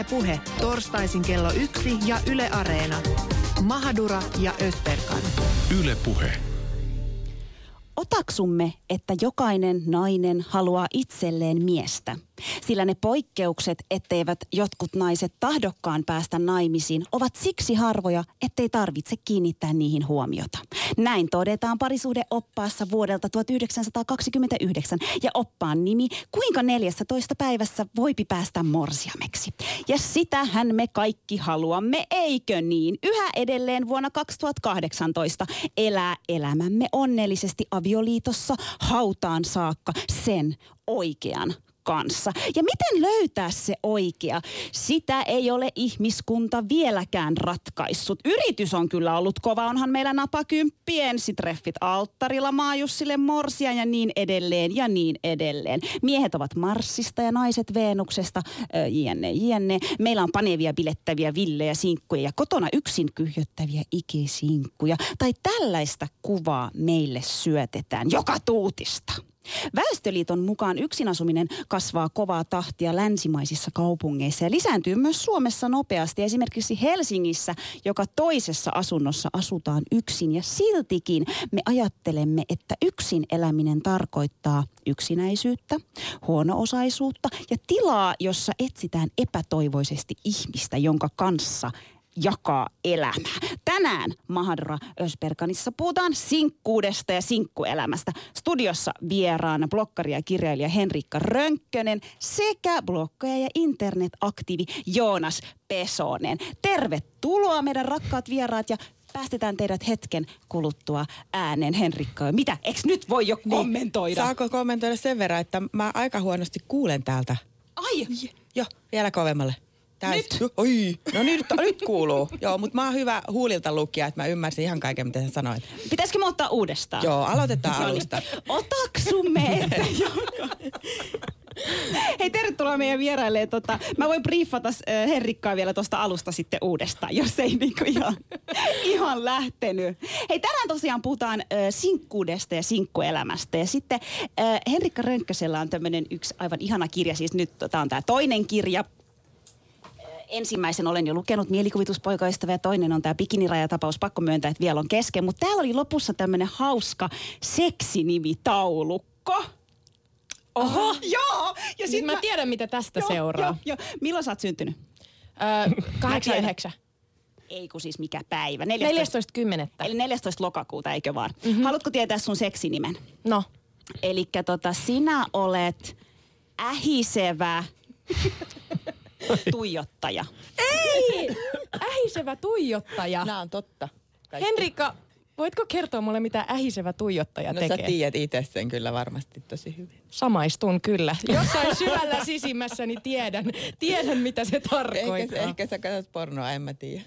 Yle Puhe, torstaisin kello yksi ja Yle Areena. Mahadura ja Ösberkan. Yle Puhe. Otaksumme, että jokainen nainen haluaa itselleen miestä. Sillä ne poikkeukset, etteivät jotkut naiset tahdokkaan päästä naimisiin, ovat siksi harvoja, ettei tarvitse kiinnittää niihin huomiota. Näin todetaan parisuhdeoppaassa vuodelta 1929 ja oppaan nimi Kuinka 14 päivässä voipi päästä morsiameksi. Ja sitähän me kaikki haluamme, eikö niin? Yhä edelleen vuonna 2018 elää elämämme onnellisesti avioliitossa hautaan saakka sen oikean kanssa. Ja miten löytää se oikea? Sitä ei ole ihmiskunta vieläkään ratkaissut. Yritys on kyllä ollut kova. Onhan meillä napakymppi, ensitreffit alttarilla, maajussille morsia ja niin edelleen ja niin edelleen. Miehet ovat Marsista ja naiset Veenuksesta, äh, jne, jne. Meillä on panevia bilettäviä villejä sinkkuja ja kotona yksin kyhjöttäviä ikisinkkuja. Tai tällaista kuvaa meille syötetään joka tuutista. Väestöliiton mukaan yksinasuminen kasvaa kovaa tahtia länsimaisissa kaupungeissa ja lisääntyy myös Suomessa nopeasti. Esimerkiksi Helsingissä joka toisessa asunnossa asutaan yksin ja siltikin me ajattelemme, että yksin eläminen tarkoittaa yksinäisyyttä, huono-osaisuutta ja tilaa, jossa etsitään epätoivoisesti ihmistä, jonka kanssa jakaa elämää. Tänään Mahadra Ösperkanissa puhutaan sinkkuudesta ja sinkkuelämästä. Studiossa vieraana blokkari ja kirjailija Henrikka Rönkkönen sekä blokkaja ja internetaktiivi Joonas Pesonen. Tervetuloa meidän rakkaat vieraat ja päästetään teidät hetken kuluttua ääneen. Henrikka, mitä? Eikö nyt voi jo kommentoida? Saako kommentoida sen verran, että mä aika huonosti kuulen täältä. Ai! Joo, vielä kovemmalle. Täys. Nyt? Oi, no nyt, nyt kuuluu. Joo, mutta mä oon hyvä huulilta lukija, että mä ymmärsin ihan kaiken, mitä sä sanoit. Pitäisikö me ottaa uudestaan? Joo, aloitetaan No niin. alusta. Otaksumme, että joka... Hei, tervetuloa meidän vieraille. Tota, mä voin briefata äh, Henrikkaa vielä tuosta alusta sitten uudestaan, jos ei niinku ihan, ihan lähtenyt. Hei, tänään tosiaan puhutaan äh, sinkkuudesta ja sinkkuelämästä. Ja sitten äh, Henrikka Rönkkösellä on tämmöinen yksi aivan ihana kirja. Siis nyt tämä on tämä toinen kirja, ensimmäisen olen jo lukenut, mielikuvituspoikaystävä, ja toinen on tämä bikinirajatapaus, pakko myöntää, että vielä on kesken. Mutta täällä oli lopussa tämmöinen hauska seksinimitaulukko. Oho! Joo! Ja Siis mä tiedän, mitä tästä joo, seuraa. Joo, joo. Milloin sä oot syntynyt? Öö, 89. Ei kun siis mikä päivä? 14.10. Eli 14. lokakuuta, eikö vaan? Mm-hmm. Haluatko tietää sun seksinimen? No, Eli tota, sinä olet ähisevä tuijottaja. ei! Ähisevä tuijottaja. Nämä on totta. Kaikki. Henrikka, voitko kertoa mulle, mitä ähisevä tuijottaja No sä tekee? tiedät itse sen kyllä varmasti tosi hyvin. Samaistun kyllä. Jossain syvällä sisimmässäni tiedän, tiedän mitä se tarkoittaa. Ehkä, ehkä sä katsot pornoa, en mä tiedä.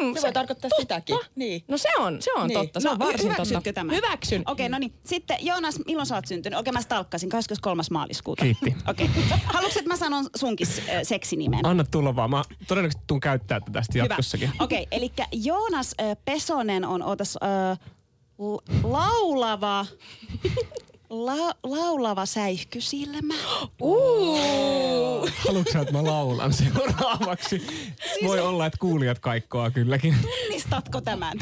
Mm, Se voi tarkoittaa sitäkin. Niin. No se on, se on Niin. totta. Se on no, varsin hyväksytkö totta. tämän? Hyväksyn. Okei, no niin. Sitten Joonas, milloin sä oot syntynyt? Okei, mä stalkkasin 23. maaliskuuta. Kiitti. Okei. Haluatko, että mä sanon sunkin äh, seksinimen? Anna tulla vaan. Mä todennäköisesti tuun käyttää tätä tästä jatkossakin. Okei, eli Joonas äh, Pesonen on ootas, äh, l- laulava... La, laulava säihkysilmä. Uh, Haluatko että mä laulan seuraavaksi? Voi olla, että kuulijat kaikkoa kylläkin. Tunnistatko tämän?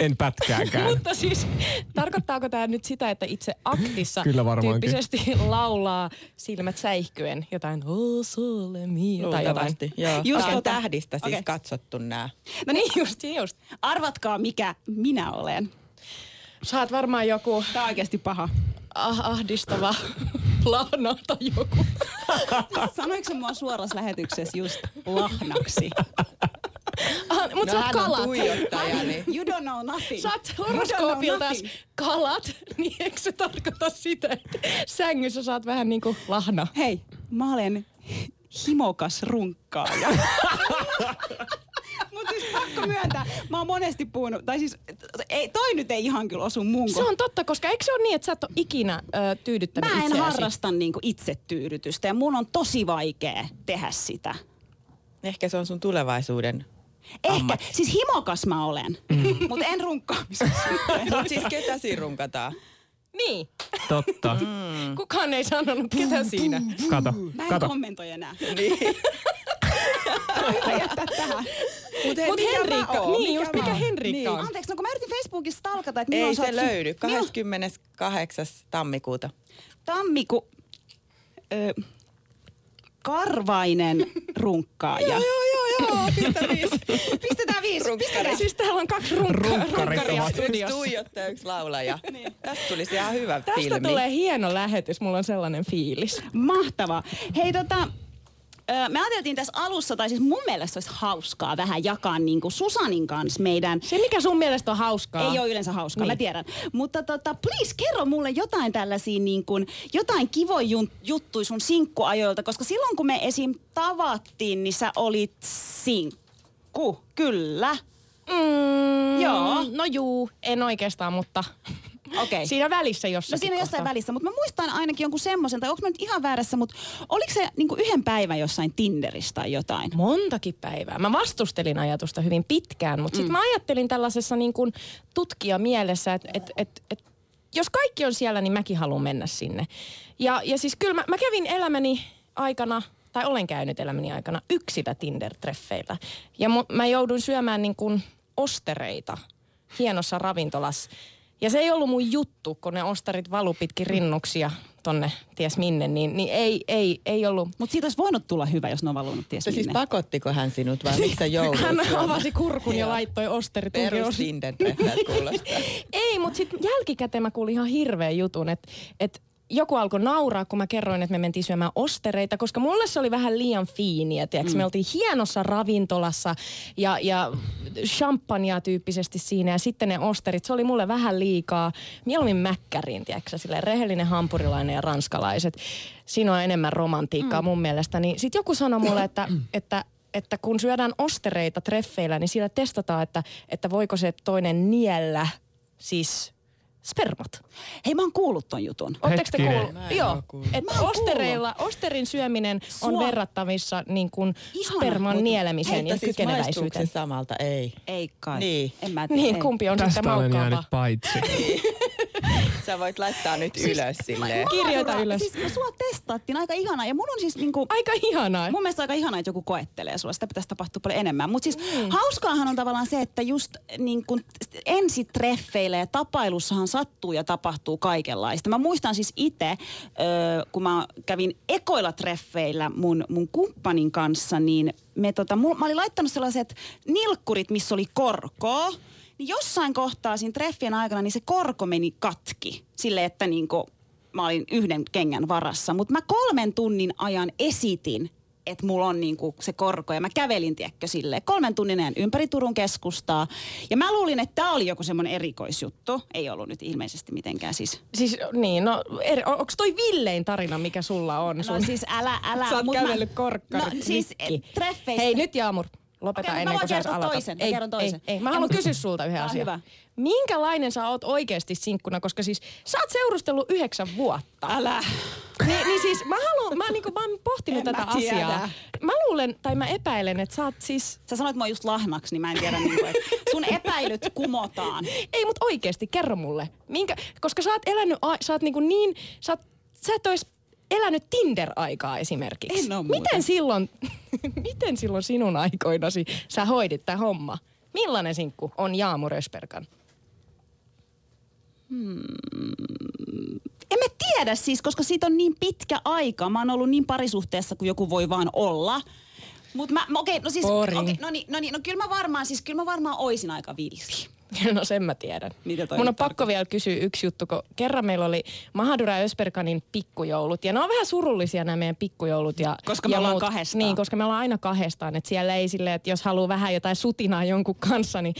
En pätkääkään. mutta siis tarkoittaako tämä nyt sitä, että itse aktissa Kyllä varmaankin. tyyppisesti laulaa silmät säihkyen jotain "O sole mio" tai jotain? Joo. Just tota- tähdistä siis okei. katsottu nämä. No niin, just, just. Arvatkaa, mikä minä olen. Sä oot varmaan joku Tämä on oikeasti paha. Ah, ahdistava lahna tai joku. Sanoiko se mua suorassa lähetyksessä just lahnaksi? Ah, Mut No sä oot hän on kalat. tuijottaja, niin You don't know nothing. Sä oot kalat, niin eikö se tarkoita sitä, että sängyssä sä oot vähän niin kuin lahna? Hei, mä olen himokas runkkaaja. Mutta siis pakko myöntää, mä oon monesti puhunut, tai siis ei, toi nyt ei ihan kyllä osu mun Se on totta, koska eikö se ole niin, että sä et ole ikinä ö, tyydyttänyt Mä en itseäsi? harrasta niinku itsetyydytystä ja mun on tosi vaikea tehdä sitä. Ehkä se on sun tulevaisuuden Ehkä, ammatti. siis himokas mä olen, mm. mutta en runkkaamisessa. Mut siis ketä siinä runkataan? Niin. Totta. Kukaan ei sanonut, ketä siinä. Kato, Mä en kato. kommentoi enää. Niin. Mutta Mut Henriikka, niin just mikä Henriikka on? Anteeksi, no kun mä yritin Facebookissa stalkata, että Ei se oot sy- löydy. milloin- 28. tammikuuta. Tammiku... Ö, karvainen runkkaaja. joo, joo. Pistä viisi. Pistetään viisi. Pistetään. Siis täällä on kaksi runkka, Runkkarit runkkaria studiossa. tuijottaja, yksi laulaja. Tästä tulisi ihan hyvä Tästä filmi. tulee hieno lähetys, mulla on sellainen fiilis. Mahtavaa. Hei tota, me ajateltiin tässä alussa, tai siis mun mielestä olisi hauskaa vähän jakaa niin kuin Susanin kanssa meidän Se, mikä sun mielestä on hauskaa. Ei ole yleensä hauskaa, niin. mä tiedän. Mutta tota, please kerro mulle jotain tällaisia niin kuin, jotain kivoja juttuja sun sinkkuajoilta, koska silloin kun me esim. tavattiin, niin sä olit sinkku, kyllä. Mm, Joo. No juu, en oikeastaan, mutta Okei. siinä välissä jossakin No siinä kohtaa. jossain välissä, mutta mä muistan ainakin jonkun semmoisen, tai onko mä nyt ihan väärässä, mutta oliko se niin kuin yhden päivän jossain Tinderissä tai jotain? Montakin päivää. Mä vastustelin ajatusta hyvin pitkään, mutta sitten mä ajattelin tällaisessa niin kuin tutkija mielessä, että et, et, et, jos kaikki on siellä, niin mäkin haluan mennä sinne. Ja, ja siis kyllä mä, mä kävin elämäni aikana, tai olen käynyt elämäni aikana yksillä Tinder-treffeillä. Ja mu, mä jouduin syömään niin kuin ostereita hienossa ravintolassa. Ja se ei ollut mun juttu, kun ne ostarit valu pitkin rinnuksia tonne ties minne, niin, niin ei, ei, ei ollut Mutta siitä olisi voinut tulla hyvä, jos ne on valunut ties Se siis minne. pakottiko hän sinut vai miksi sä joudut? Hän avasi kurkun ja laittoi osterit. Perus tinder kuulostaa. Ei, mutta sitten jälkikäteen mä kuulin ihan hirveän jutun, että et joku alkoi nauraa, kun mä kerroin, että me mentiin syömään ostereita, koska mulle se oli vähän liian fiiniä, tiiäks? Me oltiin hienossa ravintolassa ja, ja champagnea tyyppisesti siinä ja sitten ne osterit, se oli mulle vähän liikaa. Mieluummin mäkkäriin, tiiäks? Silleen rehellinen hampurilainen ja ranskalaiset. Siinä on enemmän romantiikkaa mm. mun mielestä. Niin sitten joku sanoi mulle, että, että että kun syödään ostereita treffeillä, niin siellä testataan, että, että voiko se toinen niellä siis spermat. Hei, mä oon kuullut ton jutun. Oletteko te kuullut? Joo, oo kuullut. oon ostereilla, osterin syöminen on Sua- verrattavissa niin kuin Ihana, sperman mut nielemiseen ja Mutta siis kykeneväisyyteen. samalta? Ei. Ei kai. Niin. En mä tiedä. Niin, kumpi on sitten Tästä olen jäänyt paitsi. Sä voit laittaa nyt ylös silleen. Kirjoita Mahdolla. ylös. Siis sua testattiin aika ihanaa ja mun on siis niinku... Aika ihanaa. Mun mielestä aika ihanaa, että joku koettelee sua. Sitä pitäisi tapahtua paljon enemmän. Mutta siis mm. hauskaahan on tavallaan se, että just niin kun ensitreffeillä ja tapailussahan sattuu ja tapahtuu kaikenlaista. Mä muistan siis itse, kun mä kävin ekoilla treffeillä mun, mun kumppanin kanssa, niin me tota, mä olin laittanut sellaiset nilkkurit, missä oli korkoa. Niin jossain kohtaa siinä treffien aikana niin se korko meni katki. Silleen, että niinku, mä olin yhden kengän varassa. Mutta mä kolmen tunnin ajan esitin, että mulla on niinku se korko. Ja mä kävelin, tiedätkö, silleen kolmen tunnin ajan ympäri Turun keskustaa. Ja mä luulin, että tämä oli joku semmoinen erikoisjuttu. Ei ollut nyt ilmeisesti mitenkään siis. Siis niin, no eri, onko toi villein tarina, mikä sulla on? No sun? siis älä, älä. Sä oot mut mä- kävellyt korkkarit No siis treffeistä. Hei nyt Jaamur, lopeta Okei, ennen kuin sä edes aloitat. toisen, mä Ei, kerron toisen. Ei, ei. Mä Ja haluan kysyä sulta yhden asian. hyvä. Minkälainen sä oot oikeasti sinkkuna, koska siis sä oot seurustellut yhdeksän vuotta. Älä. Niin, niin siis mä haluan, mä, niinku, mä oon pohtinut En tätä mä tiedä. asiaa. Mä luulen, tai mä epäilen, että sä oot siis... Sä sanoit mua just lahnaksi, niin mä en tiedä, niinku, että sun epäilyt kumotaan. Ei, mutta oikeasti, kerro mulle. Minkä, koska sä oot elänyt, a- sä oot niinku niin, sä, oot, sä et ois elänyt Tinder-aikaa esimerkiksi. En muuten. Miten silloin, miten silloin sinun aikoinasi sä hoidit tämä homma? Millainen sinkku on Jaamu Rösperkan? En mä tiedä siis, koska siitä on niin pitkä aika. Mä oon ollut niin parisuhteessa kuin joku voi vaan olla. Mutta mä, okei, okay, no siis, okay, no niin, no niin, no kyllä mä varmaan, siis kyllä mä varmaan oisin aika villi. No sen mä tiedän. Mitä toi Mun on pakko vielä kysyä yksi juttu, kun kerran meillä oli Mahadura Ösperkanin pikkujoulut. Ja ne on vähän surullisia nämä meidän pikkujoulut. Ja, Koska me ja ollaan kahdestaan. Niin, koska me ollaan aina kahdestaan. Että siellä ei silleen, että jos haluaa vähän jotain sutinaa jonkun kanssa, niin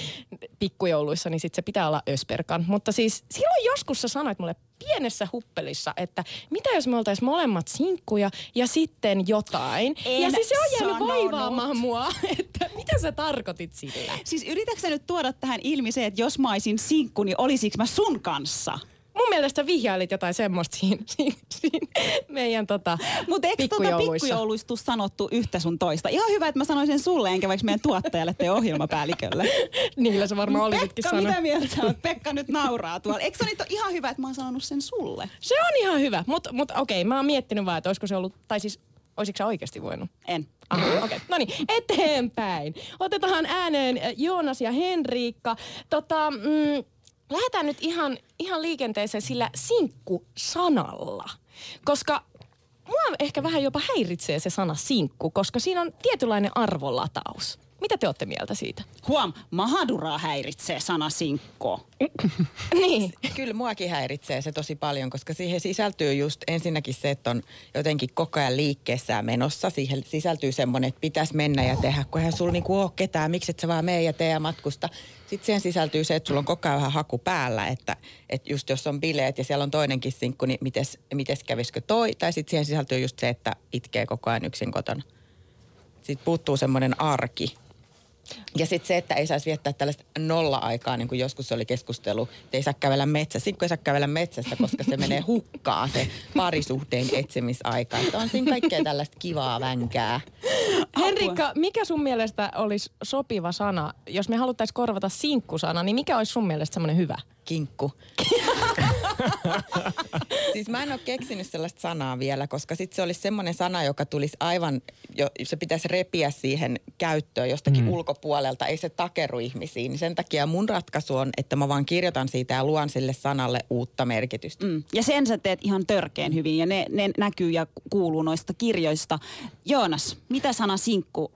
pikkujouluissa, niin sit se pitää olla Ösperkan. Mutta siis silloin joskus sä sanoit mulle pienessä huppelissa, että mitä jos me oltais molemmat sinkkuja ja sitten jotain. En ja siis se on jäänyt sanonut. vaivaamaan mua, että mitä sä tarkoitit sillä? Siis yritätkö nyt tuoda tähän ilmi se, että jos mä olisin sinkku, niin olisiko mä sun kanssa? Mun mielestä vihjailit jotain semmoista siinä, siinä, siinä meidän tota, Mutta eikö tota pikkujouluissa. pikkujouluista tuu sanottu yhtä sun toista? Ihan hyvä, että mä sanoin sen sulle, enkä vaikka meidän tuottajalle tai ohjelmapäällikölle. Niillä sä varmaan olisitkin Pekka, sanonut. mitä mieltä sä oot? Pekka nyt nauraa tuolla. Eikö se nyt ole ihan hyvä, että mä oon sanonut sen sulle? Se on ihan hyvä, mutta mut, okei, mä oon miettinyt vaan, että olisiko se ollut, tai siis olisiko sä oikeasti voinut? En. Aha, okei. Okay. No niin, eteenpäin. Otetaan ääneen äh, Joonas ja Henriikka. Tota, mm, lähdetään nyt ihan, ihan liikenteeseen sillä sinkku-sanalla. Koska mua ehkä vähän jopa häiritsee se sana sinkku, koska siinä on tietynlainen arvolataus. Mitä te olette mieltä siitä? Huom, Mahaduraa häiritsee sana sinkko. niin. Kyllä muakin häiritsee se tosi paljon, koska siihen sisältyy just ensinnäkin se, että on jotenkin koko ajan liikkeessä ja menossa. Siihen sisältyy semmoinen, että pitäisi mennä ja tehdä, kun eihän sulla niinku ole ketään, miksi et sä vaan mene ja tee ja matkusta. Sitten siihen sisältyy se, että sulla on koko ajan vähän haku päällä, että, että just jos on bileet ja siellä on toinenkin sinkku, niin mites, mites kävisikö toi? Tai sitten siihen sisältyy just se, että itkee koko ajan yksin kotona. Sitten puuttuu semmoinen arki, ja sitten se, että ei saisi viettää tällaista nolla-aikaa, niin kuin joskus oli keskustelu, että ei saa kävellä metsässä. Sitten kun ei saa kävellä metsässä, koska se menee hukkaa se parisuhteen etsimisaika. Että on siinä kaikkea tällaista kivaa vänkää. Henrikka, mikä sun mielestä olisi sopiva sana? Jos me haluttaisiin korvata sinkkusana, niin mikä olisi sun mielestä semmoinen hyvä? Kinkku. siis mä en ole keksinyt sellaista sanaa vielä, koska sitten se olisi semmoinen sana, joka tulisi aivan, jo, se pitäisi repiä siihen käyttöön jostakin mm. ulkopuolelta, ei se takeru ihmisiin. Sen takia mun ratkaisu on, että mä vaan kirjoitan siitä ja luon sille sanalle uutta merkitystä. Mm. Ja sen sä teet ihan törkeen hyvin ja ne, ne näkyy ja kuuluu noista kirjoista. Joonas, mitä sana sinkku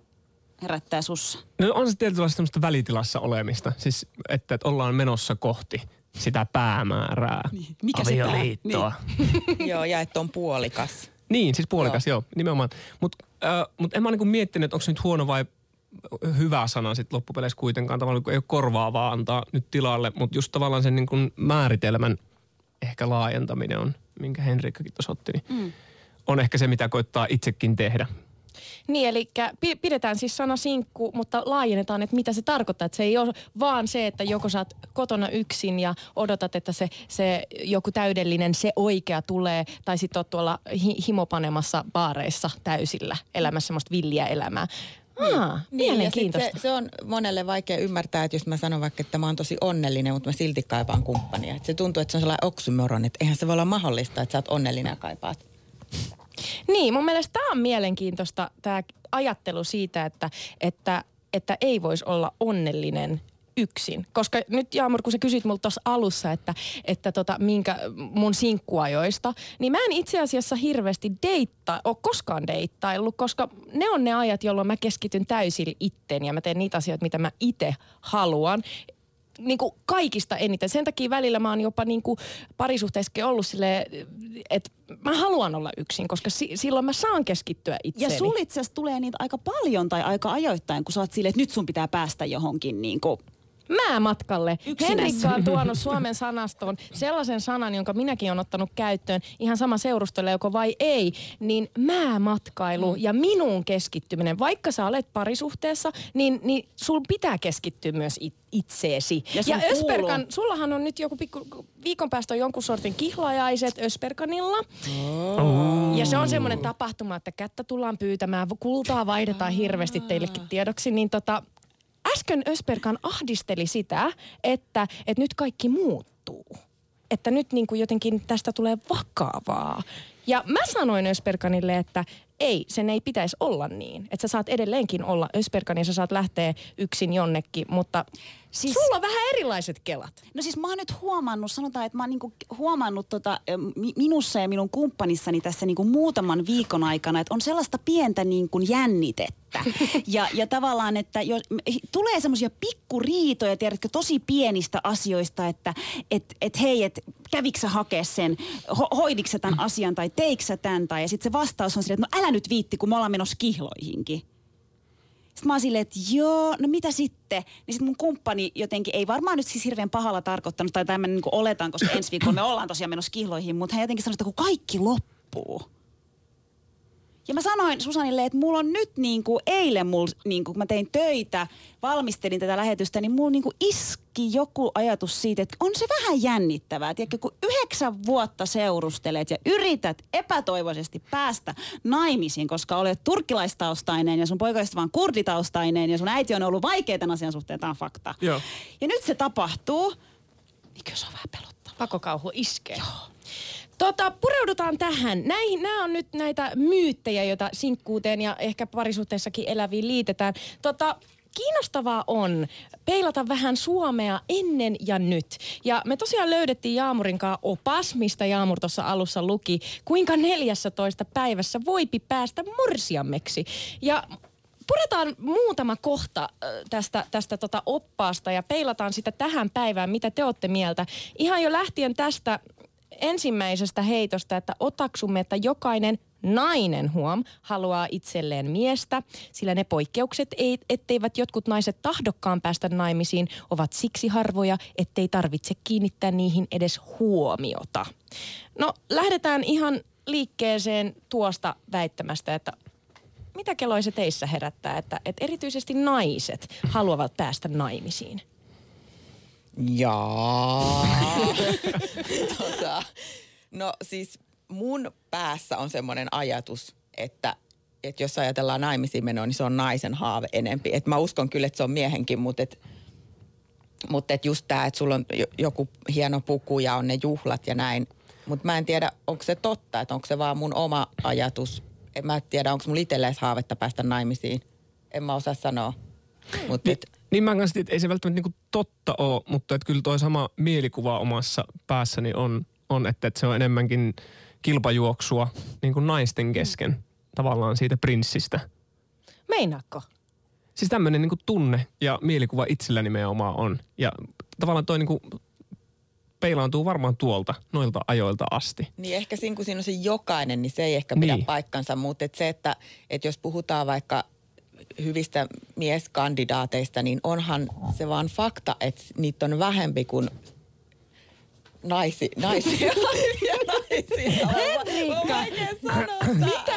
herättää sussa? No on se tietysti semmoista välitilassa olemista. Siis, että, että ollaan menossa kohti sitä päämäärää. Niin. Mikä Avioliittoa. Se pää? Niin. joo, ja että on puolikas. Niin, siis puolikas, joo, joo nimenomaan. Mutta äh, mut en mä niinku miettinyt, että onko se nyt huono vai hyvä sana sitten loppupeleissä kuitenkaan. Tavallaan kun ei ole korvaavaa antaa nyt tilalle, mutta just tavallaan sen niin kuin määritelmän ehkä laajentaminen on, minkä Henrikkakin tuossa otti, niin mm. on ehkä se, mitä koittaa itsekin tehdä. Niin, eli pidetään siis sana sinkku, mutta laajennetaan, että mitä se tarkoittaa. Että se ei ole vaan se, että joko sä oot kotona yksin ja odotat, että se, se joku täydellinen, se oikea tulee, tai sitten oot tuolla hi- himopanemassa baareissa täysillä elämässä semmoista villiä elämää. Aa, niin, mielenkiintoista. Se, se on monelle vaikea ymmärtää, että jos mä sanon vaikka, että mä oon tosi onnellinen, mutta mä silti kaipaan kumppania. Että se tuntuu, että se on sellainen oksymoron, että eihän se voi olla mahdollista, että sä oot onnellinen ja kaipaat niin, mun mielestä tämä on mielenkiintoista, tämä ajattelu siitä, että, että, että ei voisi olla onnellinen yksin. Koska nyt Jaamur, kun sä kysyt multa tuossa alussa, että, että tota, minkä mun sinkkuajoista, niin mä en itse asiassa hirveästi deitta, ole koskaan deittaillut, koska ne on ne ajat, jolloin mä keskityn täysin itteen ja mä teen niitä asioita, mitä mä itse haluan niin kuin kaikista eniten. Sen takia välillä mä oon jopa niin kuin parisuhteessakin ollut silleen, että mä haluan olla yksin, koska si- silloin mä saan keskittyä itseeni. Ja sul itse tulee niitä aika paljon tai aika ajoittain, kun sä oot silleen, että nyt sun pitää päästä johonkin niin kuin matkalle. Henrikka on tuonut Suomen sanastoon sellaisen sanan, jonka minäkin olen ottanut käyttöön, ihan sama joko vai ei, niin matkailu mm. ja minun keskittyminen. Vaikka sä olet parisuhteessa, niin, niin sul pitää keskittyä myös it, itseesi. Ja, ja Ösperkan, sullahan on nyt joku pikku, viikon päästä on jonkun sortin kihlajaiset Ösperkanilla. Oh. Ja se on semmoinen tapahtuma, että kättä tullaan pyytämään, kultaa vaihdetaan hirveästi teillekin tiedoksi, niin tota, äsken Ösperkan ahdisteli sitä, että, että nyt kaikki muuttuu. Että nyt niin kuin jotenkin tästä tulee vakavaa. Ja mä sanoin Ösperkanille, että ei, sen ei pitäisi olla niin. Että sä saat edelleenkin olla Ösperkan ja sä saat lähteä yksin jonnekin, mutta siis, sulla on vähän erilaiset kelat. No siis mä oon nyt huomannut, sanotaan, että mä oon niinku huomannut tota, minussa ja minun kumppanissani tässä niinku muutaman viikon aikana, että on sellaista pientä niinku jännitettä. Ja, ja tavallaan, että jo, tulee semmoisia pikkuriitoja, tiedätkö, tosi pienistä asioista, että et, et hei, että kävikö sä hakea sen, ho, hoidikö tämän asian tai teikö sä tämän, tai ja sitten se vastaus on silleen, että no älä nyt viitti, kun me ollaan menossa kihloihinkin. Sitten mä oon silleen, että joo, no mitä sitten? Niin sitten mun kumppani jotenkin, ei varmaan nyt siis hirveän pahalla tarkoittanut, tai tämän niin oletan, koska ensi viikolla me ollaan tosiaan menossa kihloihin, mutta hän jotenkin sanoi, että kun kaikki loppuu, ja mä sanoin Susanille, että mulla on nyt niin kuin eilen, mulla, niin kuin, kun mä tein töitä, valmistelin tätä lähetystä, niin mulla niin kuin iski joku ajatus siitä, että on se vähän jännittävää. Tiedätkö, kun yhdeksän vuotta seurustelet ja yrität epätoivoisesti päästä naimisiin, koska olet turkkilaistaustainen ja sun poikaista vaan kurditaustainen ja sun äiti on ollut vaikea tämän asian suhteen, tämä on fakta. Joo. Ja nyt se tapahtuu, niin kyllä se on vähän pelottavaa. Pakokauhu iskee. Joo. Tota, pureudutaan tähän. Näihin, nämä on nyt näitä myyttejä, joita sinkkuuteen ja ehkä parisuhteessakin eläviin liitetään. Tota, kiinnostavaa on peilata vähän Suomea ennen ja nyt. Ja me tosiaan löydettiin Jaamurin kanssa opas, mistä Jaamur tuossa alussa luki, kuinka 14 päivässä voipi päästä morsiammeksi. Ja puretaan muutama kohta tästä, tästä tota oppaasta ja peilataan sitä tähän päivään, mitä te olette mieltä. Ihan jo lähtien tästä ensimmäisestä heitosta, että otaksumme, että jokainen nainen huom haluaa itselleen miestä, sillä ne poikkeukset, ei, etteivät jotkut naiset tahdokkaan päästä naimisiin, ovat siksi harvoja, ettei tarvitse kiinnittää niihin edes huomiota. No lähdetään ihan liikkeeseen tuosta väittämästä, että mitä keloa se teissä herättää, että, että erityisesti naiset haluavat päästä naimisiin? Jaa. tota, no siis mun päässä on semmoinen ajatus, että, että jos ajatellaan naimisiin menoa, niin se on naisen haave enempi. Et mä uskon kyllä, että se on miehenkin, mutta et, mutta et just tämä, että sulla on joku hieno puku ja on ne juhlat ja näin. Mutta mä en tiedä, onko se totta, että onko se vaan mun oma ajatus. En mä tiedä, onko mun itselleen haavetta päästä naimisiin. En mä osaa sanoa. Mut et, niin mä kanssa, että ei se välttämättä niinku totta ole, mutta että kyllä toi sama mielikuva omassa päässäni on, on että, että se on enemmänkin kilpajuoksua niin kuin naisten kesken tavallaan siitä prinssistä. Meinaakko? Siis tämmöinen niin tunne ja mielikuva itsellä nimenomaan on. Ja tavallaan toi niin kuin peilaantuu varmaan tuolta, noilta ajoilta asti. Niin ehkä siinä, kun siinä on se jokainen, niin se ei ehkä pidä niin. paikkansa. Mutta et se, että et jos puhutaan vaikka hyvistä mieskandidaateista, niin onhan se vaan fakta, että niitä on vähempi kuin naisi, naisia. Henrikka! Mitä?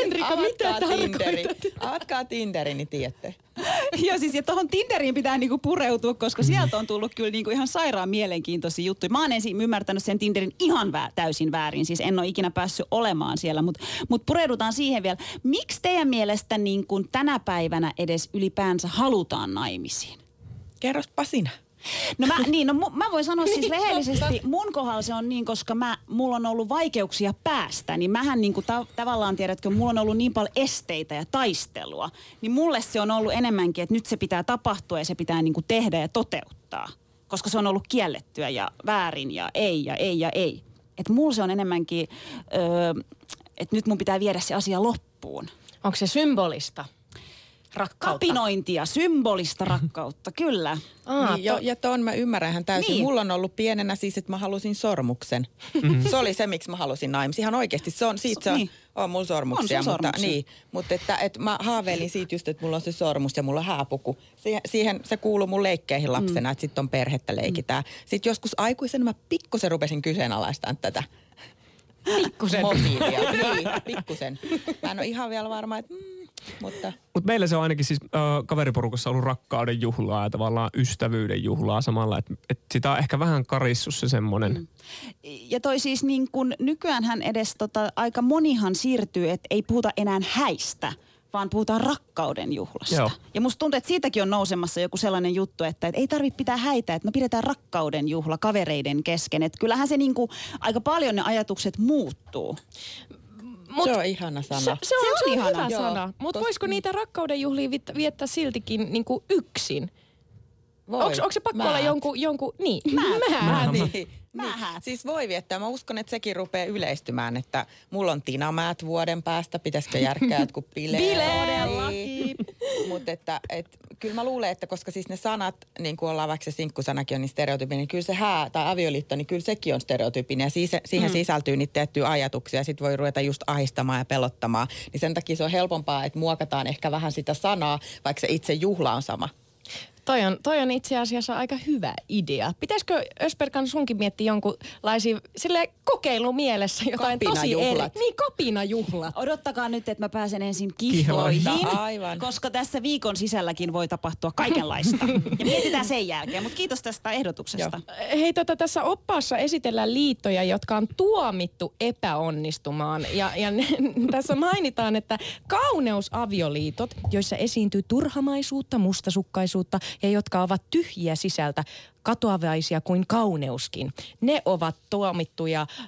Henrikka, mitä tarkoitat? Avatkaa Tinderi, niin tiedätte. Joo, siis ja tuohon Tinderiin pitää niinku pureutua, koska sieltä on tullut kyllä niinku ihan sairaan mielenkiintoisia juttuja. Mä oon ensin ymmärtänyt sen Tinderin ihan vä- täysin väärin, siis en ole ikinä päässyt olemaan siellä, mutta mut pureudutaan siihen vielä. Miksi teidän mielestä niin kuin tänä päivänä edes ylipäänsä halutaan naimisiin? Kerrospa sinä. No mä, niin, no, mä voin sanoa siis niin, rehellisesti, mun kohdalla se on niin, koska mä, mulla on ollut vaikeuksia päästä, niin mähän niin kuin ta- tavallaan tiedätkö, mulla on ollut niin paljon esteitä ja taistelua, niin mulle se on ollut enemmänkin, että nyt se pitää tapahtua ja se pitää niin kuin tehdä ja toteuttaa, koska se on ollut kiellettyä ja väärin ja ei ja ei ja ei. Että mulla se on enemmänkin, öö, että nyt mun pitää viedä se asia loppuun. Onko se symbolista? Rakkautta. Kapinointia, symbolista rakkautta, kyllä. Aa, niin, jo, ja ton mä ymmärrän ihan täysin. Niin. Mulla on ollut pienenä siis, että mä halusin sormuksen. Mm-hmm. Se oli se, miksi mä halusin naimisiin. Ihan oikeasti, se on, siitä se on, niin. on mulla sormuksia. On mutta, sormuksia. niin, mutta että, että mä haaveilin siitä just, että mulla on se sormus ja mulla on hääpuku. Siihen, siihen se kuuluu mun leikkeihin lapsena, mm. että sitten on perhettä leikitään. Mm. Sitten joskus aikuisen mä pikkusen rupesin kyseenalaistamaan tätä. Pikkusen. Motiivia. niin, pikkusen. Mä en ole ihan vielä varma, että mm, mutta Mut meillä se on ainakin siis äh, kaveriporukassa ollut rakkauden juhlaa ja tavallaan ystävyyden juhlaa samalla. Että et sitä on ehkä vähän karissus se semmoinen. Mm. Ja toi siis niin kun nykyäänhän edes tota, aika monihan siirtyy, että ei puhuta enää häistä – vaan puhutaan rakkauden juhlasta. Joo. Ja musta tuntuu, että siitäkin on nousemassa joku sellainen juttu, että, ei tarvitse pitää häitä, että no pidetään rakkauden juhla kavereiden kesken. Että kyllähän se niinku, aika paljon ne ajatukset muuttuu. Mut, se on ihana sana. Se, se on, se on, se on ihana. hyvä sana. Mutta voisiko niitä rakkauden juhlia viettää siltikin niinku yksin? Onko se pakko Mä olla jonkun, jonkun, niin. Mä. Mä. Mä. Niin. Niin. Siis voi viettää. Mä uskon, että sekin rupeaa yleistymään, että mulla on Tinamäät vuoden päästä. Pitäisikö järkkää jotkut bileet? Bileet! Niin. Mutta että et, kyllä mä luulen, että koska siis ne sanat, niin kuin ollaan vaikka se sinkkusanakin on niin stereotypinen, niin kyllä se hää tai avioliitto, niin kyllä sekin on stereotypinen. Ja siihen, siihen mm. sisältyy niitä tiettyjä ajatuksia. Sitten voi ruveta just ahistamaan ja pelottamaan. Niin sen takia se on helpompaa, että muokataan ehkä vähän sitä sanaa, vaikka se itse juhla on sama. Toi on, toi on itse asiassa aika hyvä idea. Pitäisikö Ösperkan sunkin miettiä jonkunlaisia sille kokeilu mielessä jotain tosi eri. Niin, kapinajuhla. Odottakaa nyt, että mä pääsen ensin kihloihin, Aivan. koska tässä viikon sisälläkin voi tapahtua kaikenlaista. ja mietitään sen jälkeen, mutta kiitos tästä ehdotuksesta. Joo. Hei, tota, tässä oppaassa esitellään liittoja, jotka on tuomittu epäonnistumaan. Ja, ja tässä mainitaan, että kauneusavioliitot, joissa esiintyy turhamaisuutta, mustasukkaisuutta ja jotka ovat tyhjiä sisältä, katoavaisia kuin kauneuskin. Ne ovat tuomittuja ö,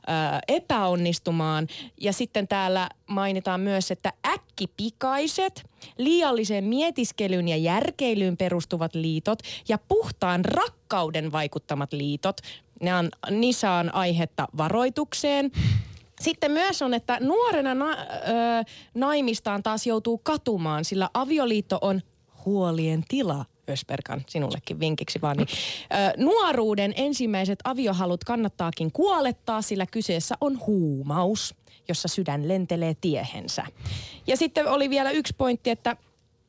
epäonnistumaan. Ja sitten täällä mainitaan myös, että äkkipikaiset, liialliseen mietiskelyyn ja järkeilyyn perustuvat liitot ja puhtaan rakkauden vaikuttamat liitot, ne on, niissä on aihetta varoitukseen. Sitten myös on, että nuorena na, ö, naimistaan taas joutuu katumaan, sillä avioliitto on huolien tila. Ösperkan, sinullekin vinkiksi vaan. Niin, ö, nuoruuden ensimmäiset aviohalut kannattaakin kuolettaa, sillä kyseessä on huumaus, jossa sydän lentelee tiehensä. Ja sitten oli vielä yksi pointti, että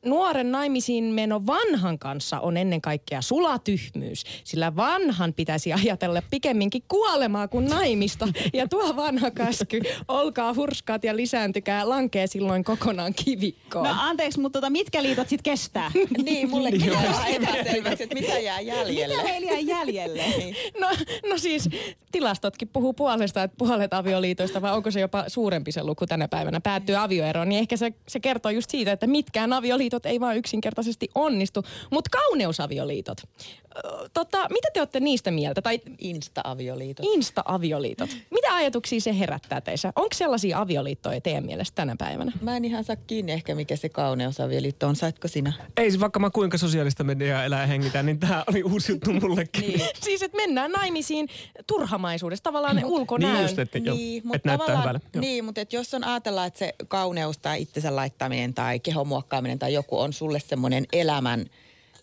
nuoren naimisiin meno vanhan kanssa on ennen kaikkea sulatyhmyys, sillä vanhan pitäisi ajatella pikemminkin kuolemaa kuin naimista. Ja tuo vanha käsky, olkaa hurskaat ja lisääntykää, lankee silloin kokonaan kivikkoon. No anteeksi, mutta tota, mitkä liitot sit kestää? Niin, mullekin jää epäselväksi, että mitä jää jäljelle. Mitä meillä jää jäljelle? No, no siis tilastotkin puhuu puolesta, että puolet avioliitoista, vai onko se jopa suurempi se luku tänä päivänä, päättyy avioeroon, niin ehkä se, se kertoo just siitä, että mitkään avioliitot ei vaan yksinkertaisesti onnistu. Mutta kauneusavioliitot, tota, mitä te olette niistä mieltä? Tai Insta-avioliitot. insta-avioliitot. Mitä ajatuksia se herättää teissä? Onko sellaisia avioliittoja teidän mielestä tänä päivänä? Mä en ihan saa kiinni ehkä, mikä se kauneusavioliitto on. Saitko sinä? Ei, siis vaikka mä kuinka sosiaalista mediaa elää ja hengitän, niin tämä oli uusi juttu mullekin. Niin. Siis, että mennään naimisiin turhamaisuudessa, tavallaan ne ulkonäön. Niin just, että, Niin, että näyttää hyvälle. Niin, mutta et jos on ajatella, että se kauneus tai itsensä laittaminen tai kehon muokkaaminen tai joku on sulle semmoinen elämän